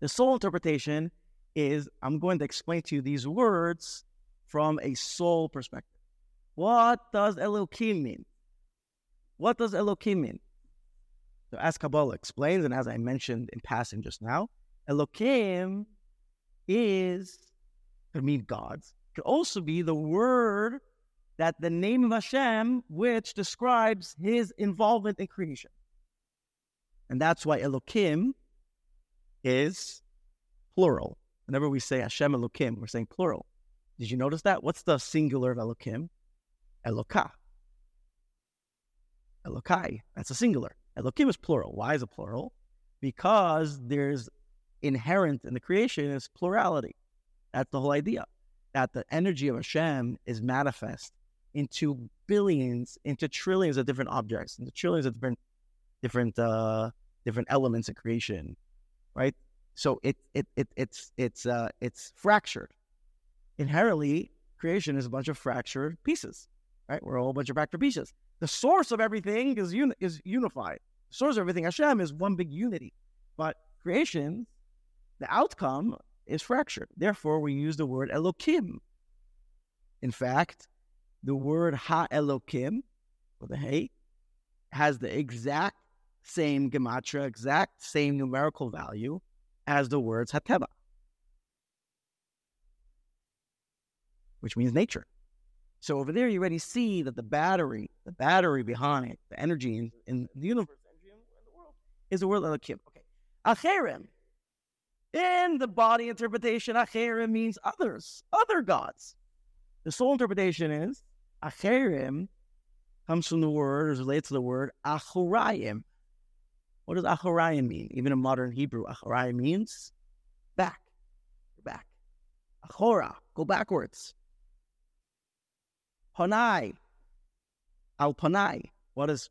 The soul interpretation is I'm going to explain to you these words from a soul perspective. What does Elohim mean? What does Elohim mean? So as Kabbalah explains, and as I mentioned in passing just now, Elohim is could mean gods. Could also be the word that the name of Hashem, which describes his involvement in creation. And that's why Elohim is plural. Whenever we say Hashem Elohim, we're saying plural. Did you notice that? What's the singular of Elohim? Elokah. Elokai. That's a singular. Elohim is plural. Why is it plural? Because there's inherent in the creation is plurality. That's the whole idea. That the energy of Hashem is manifest into billions, into trillions of different objects, into trillions of different different uh different elements of creation right? So it it, it it's it's uh, it's fractured. Inherently, creation is a bunch of fractured pieces, right? We're all a bunch of fractured pieces. The source of everything is uni- is unified. The source of everything, Hashem, is one big unity. But creation, the outcome is fractured. Therefore, we use the word Elokim. In fact, the word Ha Elokim, with a Hey, has the exact same gematria, exact same numerical value as the words hateva, which means nature. So over there, you already see that the battery, the battery behind it, the energy in, in the universe, energy in the world, is the word Elohim. Okay, acherim. In the body interpretation, acherim means others, other gods. The soul interpretation is acherim comes from the word, is related to the word achorayim, what does Acharayim mean? Even in modern Hebrew, Acharayim means back. Back. Achora, go backwards. Panai. Al Panai. What does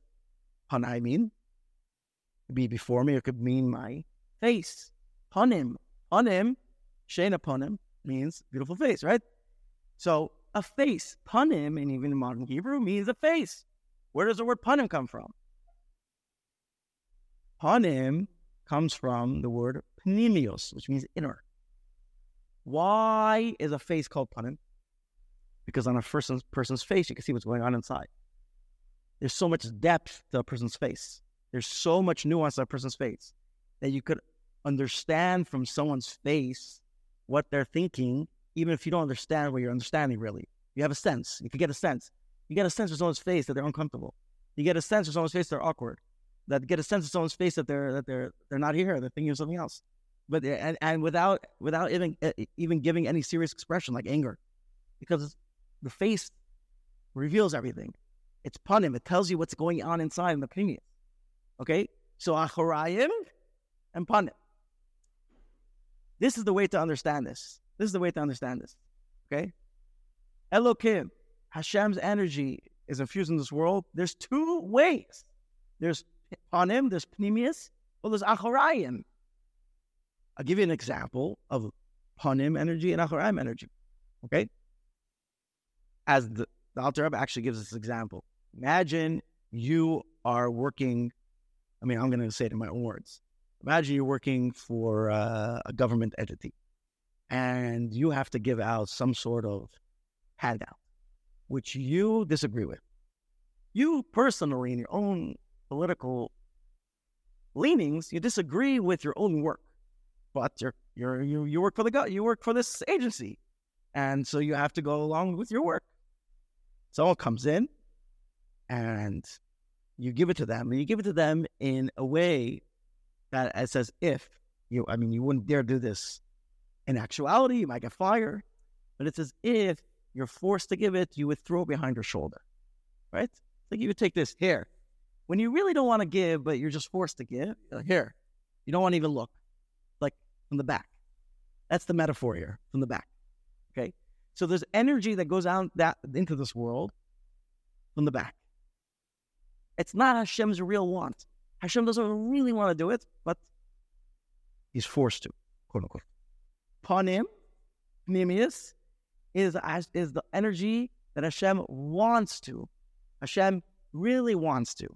Panai mean? It could be before me, it could mean my face. Panim. Panim, Shena Panim, means beautiful face, right? So a face, Panim, and even in modern Hebrew, means a face. Where does the word Panim come from? Panim comes from the word pnimius, which means inner. Why is a face called panim? Because on a person's, person's face, you can see what's going on inside. There's so much depth to a person's face. There's so much nuance to a person's face that you could understand from someone's face what they're thinking, even if you don't understand what you're understanding really. You have a sense. You can get a sense. You get a sense from someone's face that they're uncomfortable. You get a sense from someone's face that they're awkward that get a sense of someone's face that they're that they're they're not here, they're thinking of something else. But eh, and, and without without even eh, even giving any serious expression like anger, because the face reveals everything. It's panim. It tells you what's going on inside in the pnimius. Okay, so acharayim and panim. This is the way to understand this. This is the way to understand this. Okay, Elokim, Hashem's energy is infused in this world. There's two ways. There's panim, there's pnimius, well, there's acharayim. I'll give you an example of panim energy and acharayim energy. Okay, as the, the Alter Rebbe actually gives this example. Imagine you are working. I mean, I'm going to say it in my own words. Imagine you're working for uh, a government entity, and you have to give out some sort of handout, which you disagree with. You personally, in your own political leanings, you disagree with your own work, but you're, you're, you you work for the you work for this agency, and so you have to go along with your work. Someone comes in, and you give it to them, and you give it to them in a way that it says if you, I mean, you wouldn't dare do this in actuality, you might get fired, but it says if you're forced to give it, you would throw it behind your shoulder, right? Like you would take this here. When you really don't want to give, but you're just forced to give, like, here, you don't want to even look, like from the back. That's the metaphor here, from the back. Okay, so there's energy that goes out that into this world from the back. It's not Hashem's real want. Hashem doesn't really want to do it, but he's forced to, quote unquote. Panim, Pnimius, is, is the energy that Hashem wants to, Hashem really wants to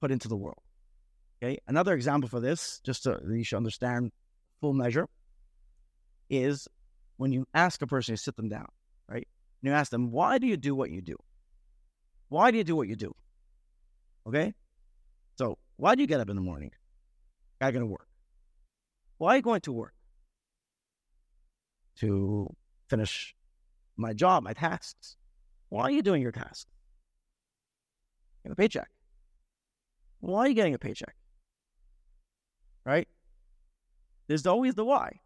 put into the world. Okay, another example for this, just so you should understand full measure, is when you ask a person, you sit them down, right? And you ask them, why do you do what you do? Why do you do what you do? Okay? So, why do you get up in the morning? I going to work. Why are you going to work? To finish my job, my tasks. Why are you doing your tasks? Get a paycheck. Why are you getting a paycheck? Right? There's always the why.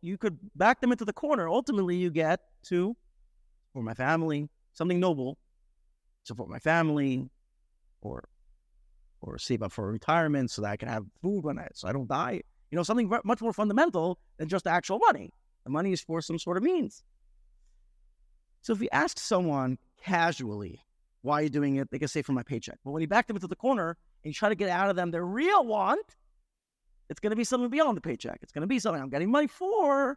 You could back them into the corner. Ultimately, you get to for my family, something noble, support my family, or or save up for retirement so that I can have food when I so I don't die. You know, something much more fundamental than just actual money. The money is for some sort of means. So if you ask someone casually, why are you doing it? They can save for my paycheck. But when you back them into the corner and you try to get out of them their real want, it's going to be something beyond the paycheck. It's going to be something I'm getting money for,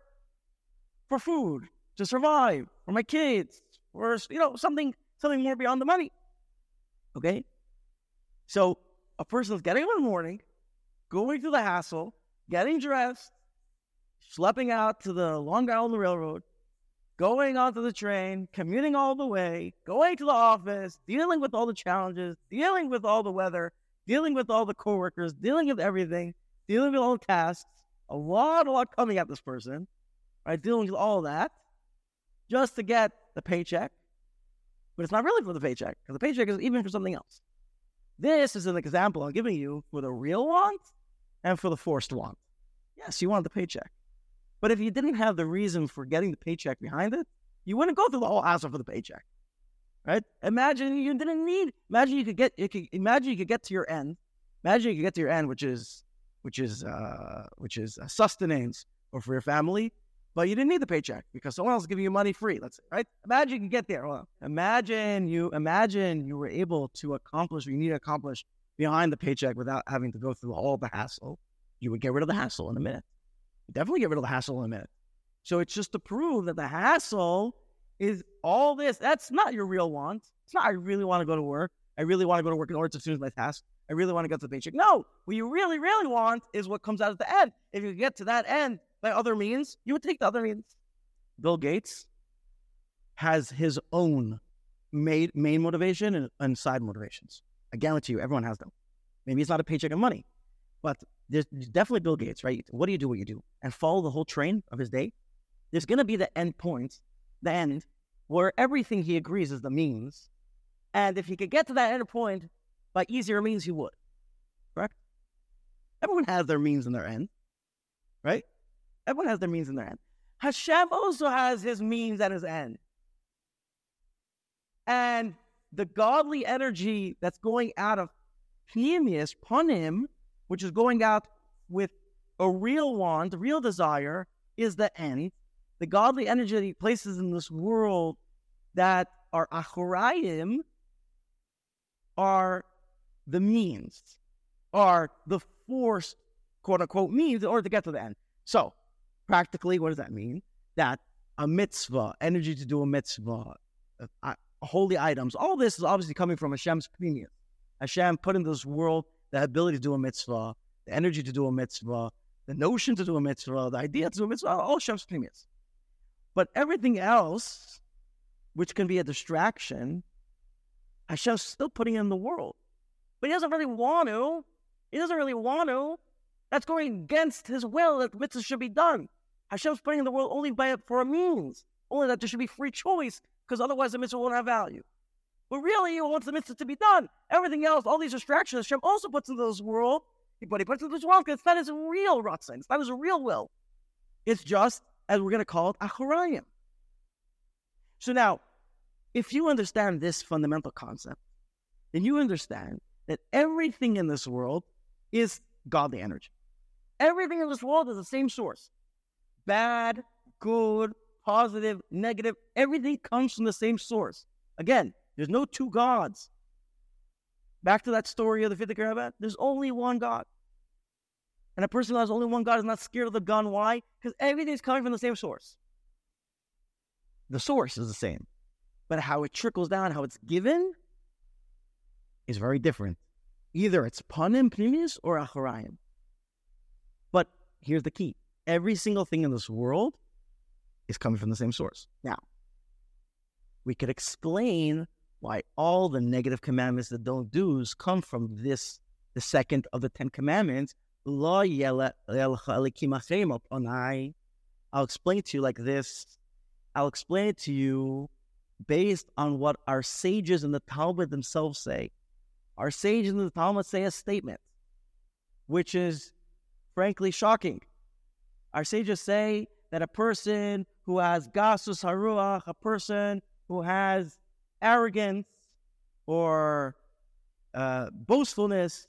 for food, to survive, for my kids, or you know something something more beyond the money. Okay, so a person is getting up in the morning, going through the hassle, getting dressed, schlepping out to the Long Island Railroad, going onto the train, commuting all the way, going to the office, dealing with all the challenges, dealing with all the weather, dealing with all the coworkers, dealing with everything, dealing with all the tasks, a lot, a lot coming at this person, right? Dealing with all that just to get the paycheck. But it's not really for the paycheck because the paycheck is even for something else. This is an example I'm giving you for the real want and for the forced want. Yes, you want the paycheck. But if you didn't have the reason for getting the paycheck behind it, you wouldn't go through the whole hassle for the paycheck. Right? Imagine you didn't need imagine you could get you could imagine you could get to your end. Imagine you could get to your end, which is which is uh which is sustenance or for your family, but you didn't need the paycheck because someone else is giving you money free. Let's say, right? Imagine you can get there. Well, imagine you imagine you were able to accomplish what you need to accomplish behind the paycheck without having to go through all the hassle. You would get rid of the hassle in a minute. Definitely get rid of the hassle in a minute. So it's just to prove that the hassle is all this. That's not your real want. It's not I really want to go to work. I really want to go to work in order to finish my task. I really want to get to the paycheck. No, what you really, really want is what comes out at the end. If you get to that end, by other means, you would take the other means. Bill Gates has his own main, main motivation and, and side motivations. I guarantee you, everyone has them. Maybe it's not a paycheck and money, but there's definitely Bill Gates, right? What do you do? What you do, and follow the whole train of his day. There's going to be the end point, the end, where everything he agrees is the means, and if he could get to that end point, by easier means, he would. Correct? Everyone has their means and their end, right? Everyone has their means and their end. Hashem also has his means and his end. And the godly energy that's going out of Pnimius, Panim, which is going out with a real want, real desire, is the end. The godly energy that he places in this world that are Achorayim are the means, are the force, quote unquote, means in order to get to the end. So, practically, what does that mean? That a mitzvah, energy to do a mitzvah, uh, uh holy items, all this is obviously coming from Hashem's pnimius. Hashem put in this world the ability to do a mitzvah, the energy to do a mitzvah, the notion to do a mitzvah, the idea to do a mitzvah, all Hashem's pnimius. But everything else, which can be a distraction, Hashem's still putting in the world. But he doesn't really want to. He doesn't really want to. That's going against his will that mitzvah should be done. Hashem's putting in the world only by for a means, only that there should be free choice, because otherwise the mitzvah won't have value. But really, he wants the mitzvah to be done. Everything else, all these distractions, Hashem also puts into this world, but he puts into this world because it's not his real ratzon. It's not real will. It's just, as we're going to call it, achorayim. So now, if you understand this fundamental concept, then you understand that everything in this world is godly energy. Everything in this world is the same source. Bad, good, positive, negative, everything comes from the same source. Again, there's no two gods. Back to that story of the fifth Rebbe, there's only one God. And a person who has only one God is not scared of the gun. Why? Because everything is coming from the same source. The source is the same. But how it trickles down, how it's given, is very different. Either it's panim pnimis or achorayim. But here's the key: every single thing in this world is coming from the same source. Now, we could explain why all the negative commandments that don't do's come from this, the second of the Ten Commandments. I'll explain to you like this. I'll explain it to you based on what our sages in the Talmud themselves say. Our sages in the Talmud say a statement, which is frankly shocking. Our sages say that a person who has gasus haruach, a person who has arrogance or uh, boastfulness,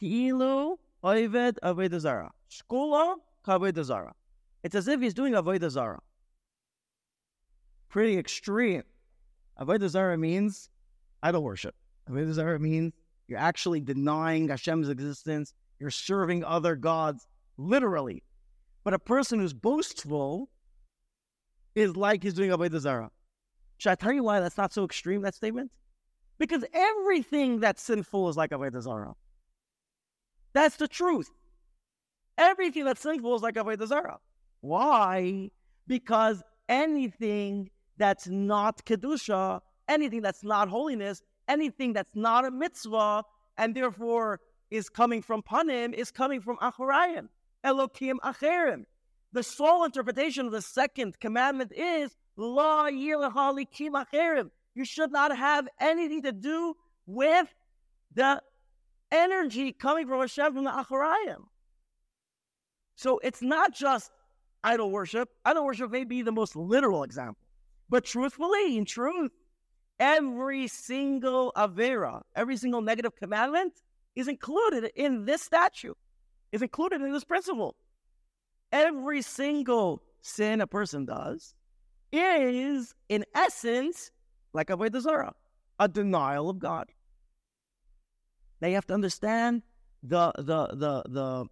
ki'ilu oived avodah zara, shkula kavodah. It's as if he's doing avodah. Pretty extreme. Avodah means idol worship. Avodah means you're actually denying Hashem's existence. You're serving other gods, literally. But a person who's boastful is like he's doing Avodah. Should I tell you why that's not so extreme, that statement? Because everything that's sinful is like Avodah Zarah. That's the truth. Everything that's sinful is like Avodah Zarah. Why? Because anything that's not Kedusha, anything that's not holiness, anything that's not a mitzvah and therefore is coming from panim is coming from achorayim, elokim acherim. The soul interpretation of the second commandment is. You should not have anything to do with the energy coming from Hashem from the achorayim. So it's not just idol worship. Idol worship may be the most literal example, but truthfully, in truth, every single Avera, every single negative commandment is included in this statute, is included in this principle. Every single sin a person does is, in essence, like Avodah Zarah, a denial of God. Now you have to understand the the the the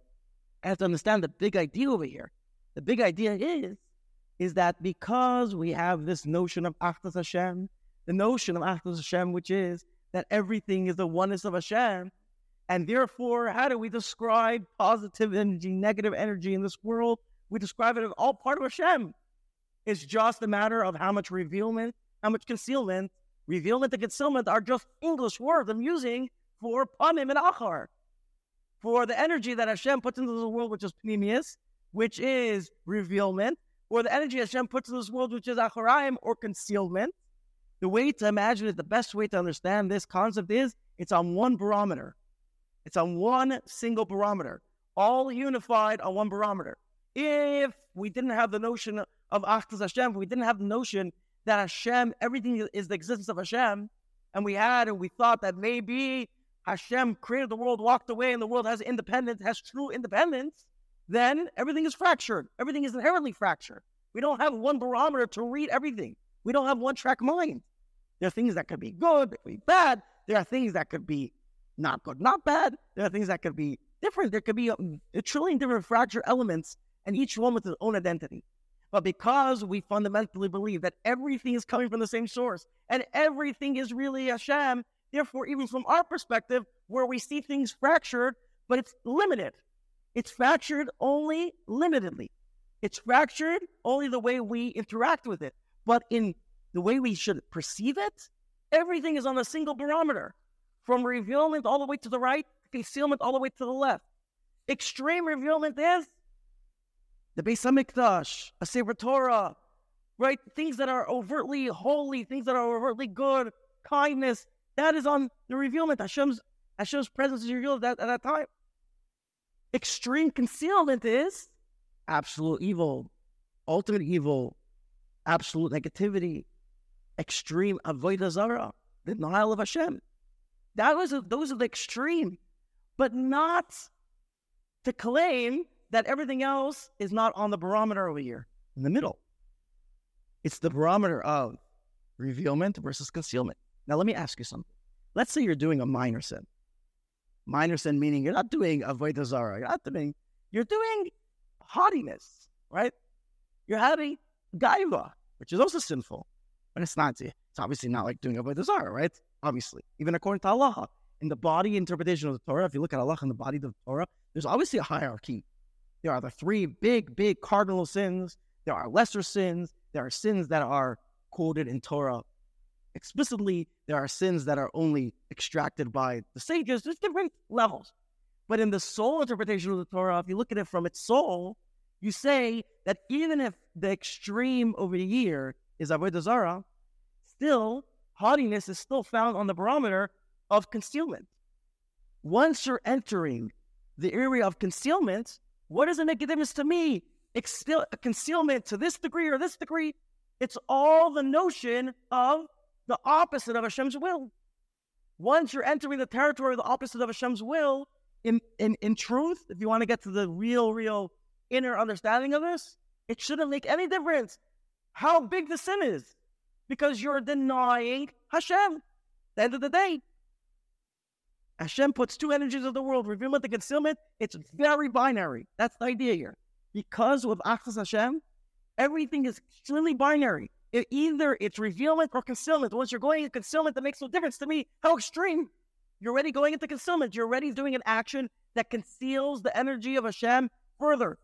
have to understand the big idea over here. The big idea is is that because we have this notion of Achdas Hashem, the notion of Achdus Hashem, which is that everything is the oneness of Hashem. And therefore, how do we describe positive energy, negative energy in this world? We describe it as all part of Hashem. It's just a matter of how much revealment, how much concealment. Revealment and concealment are just English words I'm using for panim and achar, for the energy that Hashem puts into the world, which is pnimius, which is revealment, or the energy Hashem puts into this world, which is acharayim or concealment. The way to imagine it, the best way to understand this concept is it's on one barometer. It's on one single barometer, all unified on one barometer. If we didn't have the notion of Achdus Hashem, we didn't have the notion that Hashem, everything is the existence of Hashem, and we had and we thought that maybe Hashem created the world, walked away, and the world has independence, has true independence, then everything is fractured. Everything is inherently fractured. We don't have one barometer to read everything. We don't have one track mind. There are things that could be good, that could be bad. There are things that could be not good, not bad. There are things that could be different. There could be a, a trillion different fractured elements, and each one with its own identity. But because we fundamentally believe that everything is coming from the same source and everything is really Hashem, therefore, even from our perspective, where we see things fractured, but it's limited, it's fractured only limitedly. It's fractured only the way we interact with it. But in the way we should perceive it, everything is on a single barometer from revealment all the way to the right, concealment all the way to the left. Extreme revealment is the Beis Hamikdash, a Sefer Torah, right? Things that are overtly holy, things that are overtly good, kindness. That is on the revealment. Hashem's Hashem's presence is revealed at that, at that time. Extreme concealment is absolute evil, ultimate evil, absolute negativity, extreme avodah zara, denial of Hashem. That was those are the extreme, but not to claim that everything else is not on the barometer over here in the middle. It's the barometer of revealment versus concealment. Now, let me ask you something. Let's say you're doing a minor sin. Minor sin meaning you're not doing avodah zara. You're not doing. You're doing haughtiness, right? You're having gaiva, which is also sinful, but it's not. It's obviously not like doing avodah zara, right? Obviously, even according to halacha, in the body interpretation of the Torah, if you look at halacha in the body of the Torah, there's obviously a hierarchy. There are the three big, big cardinal sins. There are lesser sins. There are sins that are quoted in Torah explicitly. There are sins that are only extracted by the sages. There's different levels. But in the soul interpretation of the Torah, if you look at it from its soul, you say that even if the extreme over here is avodah zara, still haughtiness is still found on the barometer of concealment. Once you're entering the area of concealment, what make a difference to me? Extil- concealment to this degree or this degree, it's all the notion of the opposite of Hashem's will. Once you're entering the territory of the opposite of Hashem's will, in, in, in truth, if you want to get to the real, real inner understanding of this, it shouldn't make any difference how big the sin is because you're denying Hashem. At the end of the day, Hashem puts two energies of the world, revealment and concealment. It's very binary. That's the idea here. Because with Achdus Hashem, everything is extremely binary. It, either it's revealment or concealment. Once you're going in concealment, that makes no difference to me. How extreme. You're already going into concealment. You're already doing an action that conceals the energy of Hashem further.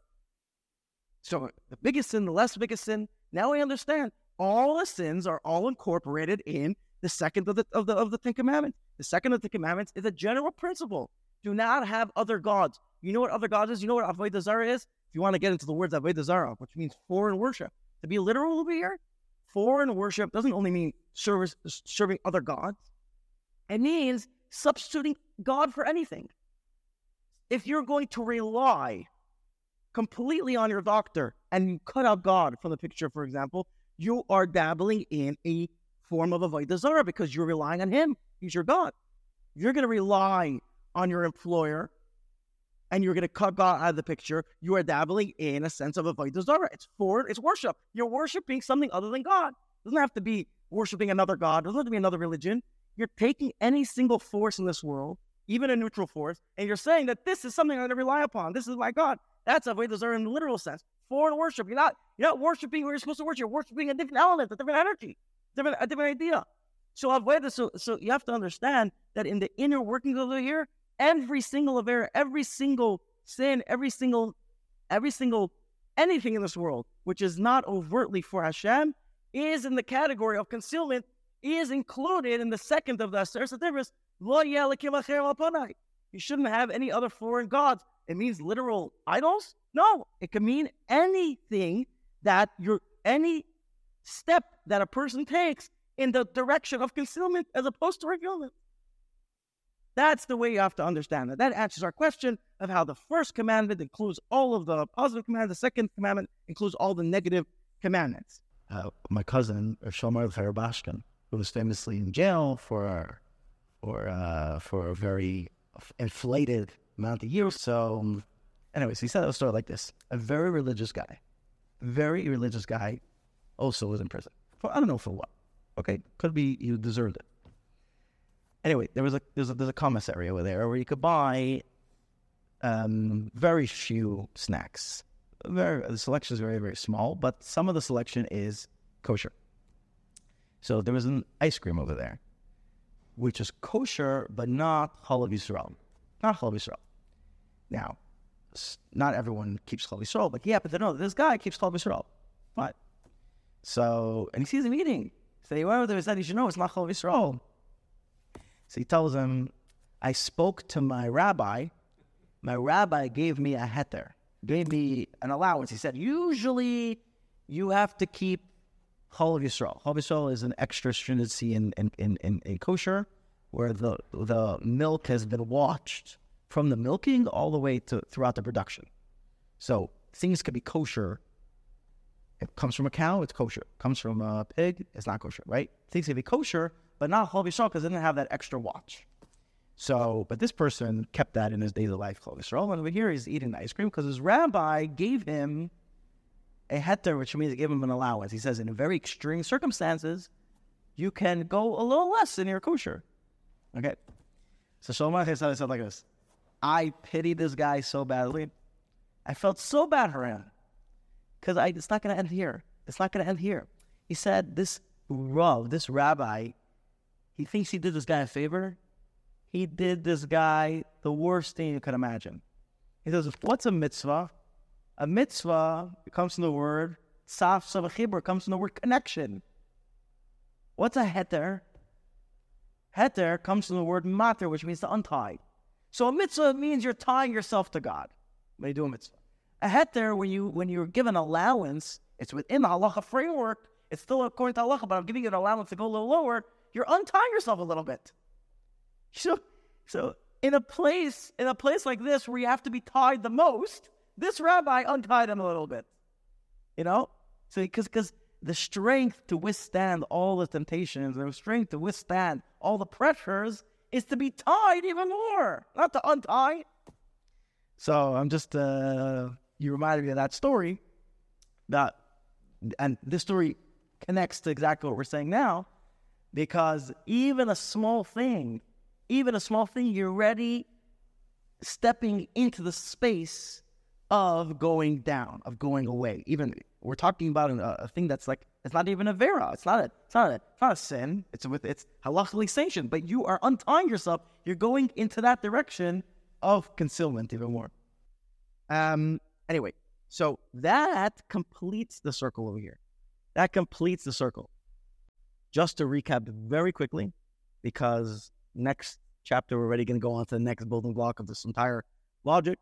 So the biggest sin, the less biggest sin. Now I understand. All the sins are all incorporated in the second of the of the of the Ten Commandments. The second of the commandments is a general principle. Do not have other gods. You know what other gods is? You know what Avodah Zarah is? If you want to get into the words Avodah Zarah, which means foreign worship. To be literal over here, foreign worship doesn't only mean service, serving other gods. It means substituting God for anything. If you're going to rely completely on your doctor and you cut out God from the picture, for example, you are dabbling in a form of avodah zarah because you're relying on Him. He's your God. You're going to rely on your employer and you're going to cut God out of the picture. You are dabbling in a sense of avodah zarah. It's for it's worship. You're worshiping something other than God. It doesn't have to be worshiping another God. It doesn't have to be another religion. You're taking any single force in this world, even a neutral force, and you're saying that this is something I'm going to rely upon. This is my God. That's avodah zarah in the literal sense. Foreign worship. You're not you're not worshiping where you're supposed to worship. You're worshiping a different element, a different energy, different a different idea. So avodah. So so you have to understand that in the inner workings of the here, every single affair, every single sin, every single every single anything in this world which is not overtly for Hashem is in the category of concealment is included in the second of the Aseres Hadibros, You shouldn't have any other foreign gods. It means literal idols? No, it can mean anything that you're, any step that a person takes in the direction of concealment as opposed to revealment. That's the way you have to understand it. That answers our question of how the first commandment includes all of the positive commandments, the second commandment includes all the negative commandments. Uh, my cousin, Sholom Rubashkin, who was famously in jail for for uh, for a very inflated amount of years. So, um, anyways, he said a story like this: a very religious guy, very religious guy, also was in prison for I don't know for what. Okay, could be you deserved it anyway, there was a there's a there's a commissary over there where you could buy um, very few snacks. Very the selection is very very small, but some of the selection is kosher. So there was an ice cream over there, which is kosher but not chalav Yisrael, not chalav Yisrael. Now, not everyone keeps chalav Yisrael, but he happened to know this guy keeps chalav Yisrael. Fine. So, and he sees him eating. So, well, there is that you should know it's chalav Yisrael. So he tells him, I spoke to my rabbi. My rabbi gave me a heter, gave me an allowance. He said, usually you have to keep Chol Yisrael. Chol Yisrael is an extra stringency in, in, in, in, in kosher where the, the milk has been watched from the milking all the way to throughout the production. So things can be kosher. It comes from a cow, it's kosher. It comes from a pig, it's not kosher, right? Things can be kosher, but not Chol because they didn't have that extra watch. So, but this person kept that in his daily life, Chol Yisrael. And over here, he's eating ice cream because his rabbi gave him a heter, which means he gave him an allowance. He says, in very extreme circumstances, you can go a little less in your kosher. Okay. So Shlomo said like this I pity this guy so badly. I felt so bad for him because it's not going to end here. It's not going to end here. He said, This Rav, this rabbi, he thinks he did this guy a favor. He did this guy the worst thing you could imagine. He says, What's a mitzvah? A mitzvah comes from the word saf savachibur, comes from the word connection. What's a heter? Heter comes from the word mater, which means to untie. So a mitzvah means you're tying yourself to God when you do a mitzvah. A heter, when you when you're given allowance, it's within the halacha framework. It's still according to halacha, but I'm giving you an allowance to go a little lower you're untying yourself a little bit. So, so in a place, in a place like this where you have to be tied the most, this rabbi untied him a little bit. You know? So because because the strength to withstand all the temptations, the strength to withstand all the pressures is to be tied even more, not to untie. So I'm just uh you reminded me of that story. That and this story connects to exactly what we're saying now because even a small thing, even a small thing, you're ready stepping into the space of going down, of going away. Even we're talking about a, a thing that's like it's not even aveira. It's not a it's not a it's not a sin. It's with it's halachically sanctioned, but you are untying yourself. You're going into that direction of concealment even more. Um. Anyway, so that completes the circle over here. That completes the circle just to recap very quickly, because next chapter we're already going to go on to the next building block of this entire logic.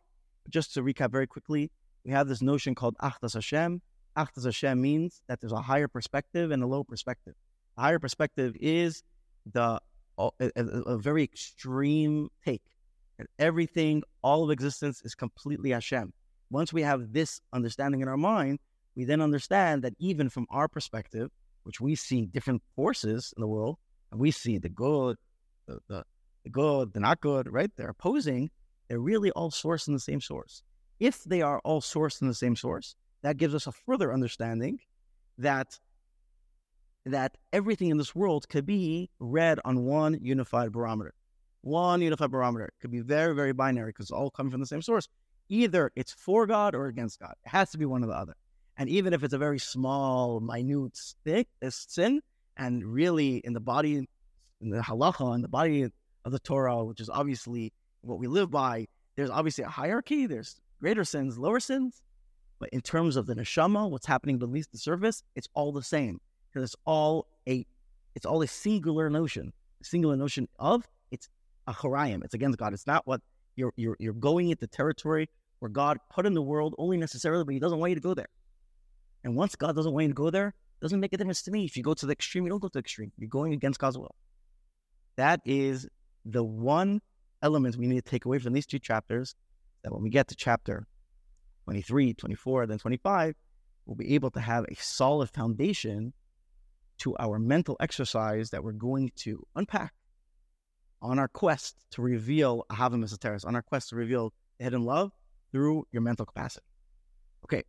Just to recap very quickly, we have this notion called Achdas Hashem. Achdas Hashem means that there's a higher perspective and a low perspective. Higher perspective is the a, a, a very extreme take that everything, all of existence is completely Hashem. Once we have this understanding in our mind, we then understand that even from our perspective, which we see different forces in the world, and we see the good, the, the, the good, the not good, right? They're opposing. They're really all sourced in the same source. If they are all sourced in the same source, that gives us a further understanding that that everything in this world could be read on one unified barometer. One unified barometer. It could be very, very binary because all come from the same source. Either it's for God or against God. It has to be one or the other. And even if it's a very small, minute stick, sin, and really in the body, in the halacha, in the body of the Torah, which is obviously what we live by, there's obviously a hierarchy. There's greater sins, lower sins. But in terms of the neshama, what's happening beneath the surface, it's all the same. Because it's all a it's all a singular notion. A singular notion of it's a harayim. It's against God. It's not what you're you're you're going into territory where God put in the world only necessarily, but He doesn't want you to go there. And once God doesn't want you to go there, doesn't make a difference to me. If you go to the extreme, you don't go to the extreme. You're going against God's will. That is the one element we need to take away from these two chapters. That when we get to chapter 23, 24, then 25, we'll be able to have a solid foundation to our mental exercise that we're going to unpack on our quest to reveal ahava mesuteres, on our quest to reveal the hidden love through your mental capacity. Okay,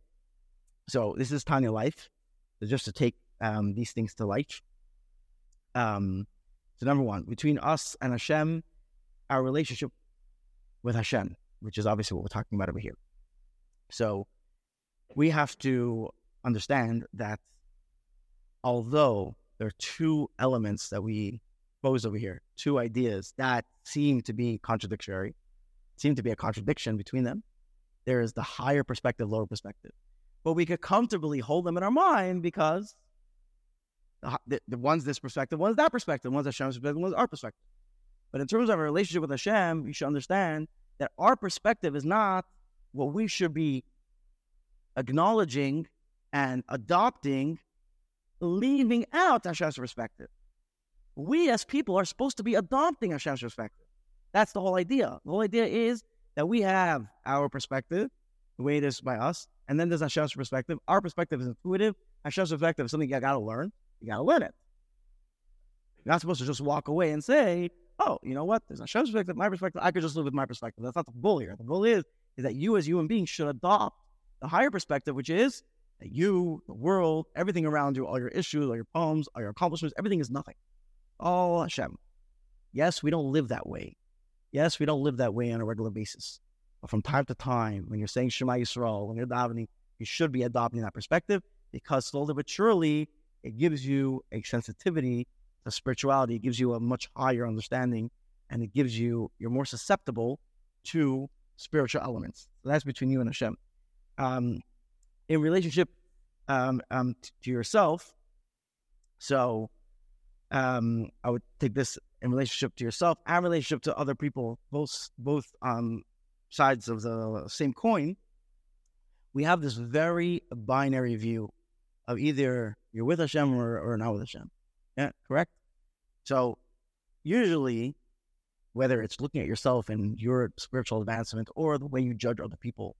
so this is Tanya Life. So just to take um, these things to life. Um, so number one, between us and Hashem, our relationship with Hashem, which is obviously what we're talking about over here. So we have to understand that although there are two elements that we pose over here, two ideas that seem to be contradictory, seem to be a contradiction between them, there is the higher perspective, lower perspective. But we could comfortably hold them in our mind because the, the, one's this perspective, one's that perspective, one's Hashem's perspective, one's our perspective. But in terms of our relationship with Hashem, you should understand that our perspective is not what we should be acknowledging and adopting, leaving out Hashem's perspective. We as people are supposed to be adopting Hashem's perspective. That's the whole idea. The whole idea is that we have our perspective, the way it is by us, and then there's Hashem's perspective. Our perspective is intuitive. Hashem's perspective is something you got to learn. You got to learn it. You're not supposed to just walk away and say, oh, you know what? There's Hashem's perspective, my perspective. I could just live with my perspective. That's not the goal here. The goal is, is that you as human beings should adopt the higher perspective, which is that you, the world, everything around you, all your issues, all your poems, all your accomplishments, everything is nothing. All Hashem. Yes, we don't live that way. Yes, we don't live that way on a regular basis. But from time to time, when you're saying Shema Yisrael, when you're davening, you should be adopting that perspective because slowly but surely it gives you a sensitivity to spirituality. It gives you a much higher understanding and it gives you, you're more susceptible to spiritual elements. So that's between you and Hashem. Um, in relationship um, um, to yourself, so um, I would take this in relationship to yourself and relationship to other people, both both um, sides of the same coin, we have this very binary view of either you're with Hashem or, or not with Hashem. Yeah, correct? So usually, whether it's looking at yourself and your spiritual advancement or the way you judge other people,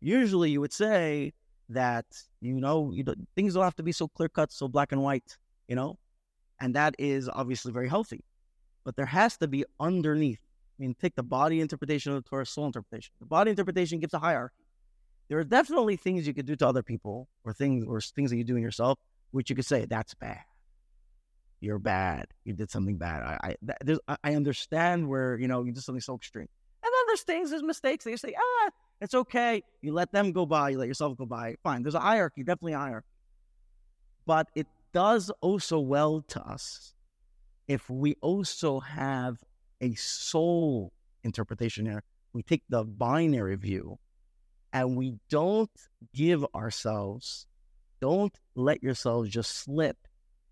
usually you would say that, you know, you don't, things don't have to be so clear cut, so black and white, you know? And that is obviously very healthy. But there has to be underneath I mean, take the body interpretation of the Torah, soul interpretation. The body interpretation gives a hierarchy. There are definitely things you could do to other people, or things, or things that you do in yourself, which you could say that's bad. You're bad. You did something bad. I, I, I understand where you know you did something so extreme. And then there's things, there's mistakes that you say, ah, it's okay. You let them go by. You let yourself go by. Fine. There's a hierarchy, definitely a hierarchy. But it does also well to us if we also have a soul interpretation here. We take the binary view and we don't give ourselves, don't let yourselves just slip.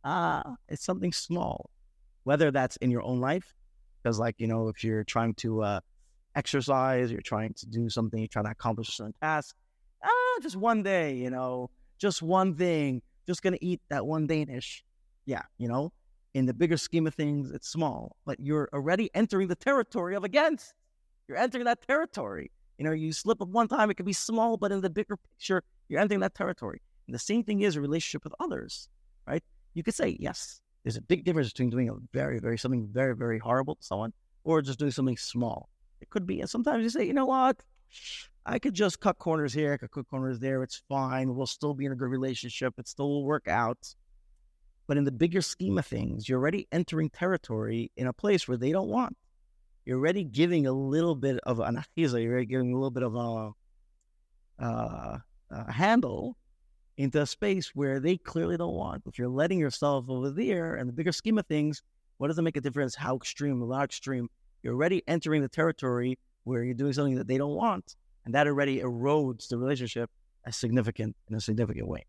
Ah, it's something small, whether that's in your own life, because, like, you know, if you're trying to uh, exercise, you're trying to do something, you're trying to accomplish a certain task, ah, just one day, you know, just one thing, just going to eat that one Danish. Yeah, you know, in the bigger scheme of things, it's small, but you're already entering the territory of against. You're entering that territory. You know, you slip up one time, it could be small, but in the bigger picture, you're entering that territory. And the same thing is a relationship with others, right? You could say, yes, there's a big difference between doing a very, very, something very, very horrible to someone or just doing something small. It could be, and sometimes you say, you know what? I could just cut corners here, I could cut corners there. It's fine. We'll still be in a good relationship. It still will work out. But in the bigger scheme of things, you're already entering territory in a place where they don't want. You're already giving a little bit of an [laughs] achiza, you're already giving a little bit of a, uh, a handle into a space where they clearly don't want. If you're letting yourself over there in the bigger scheme of things, what does it make a difference how extreme or how extreme? You're already entering the territory where you're doing something that they don't want. And that already erodes the relationship as significant in a significant way.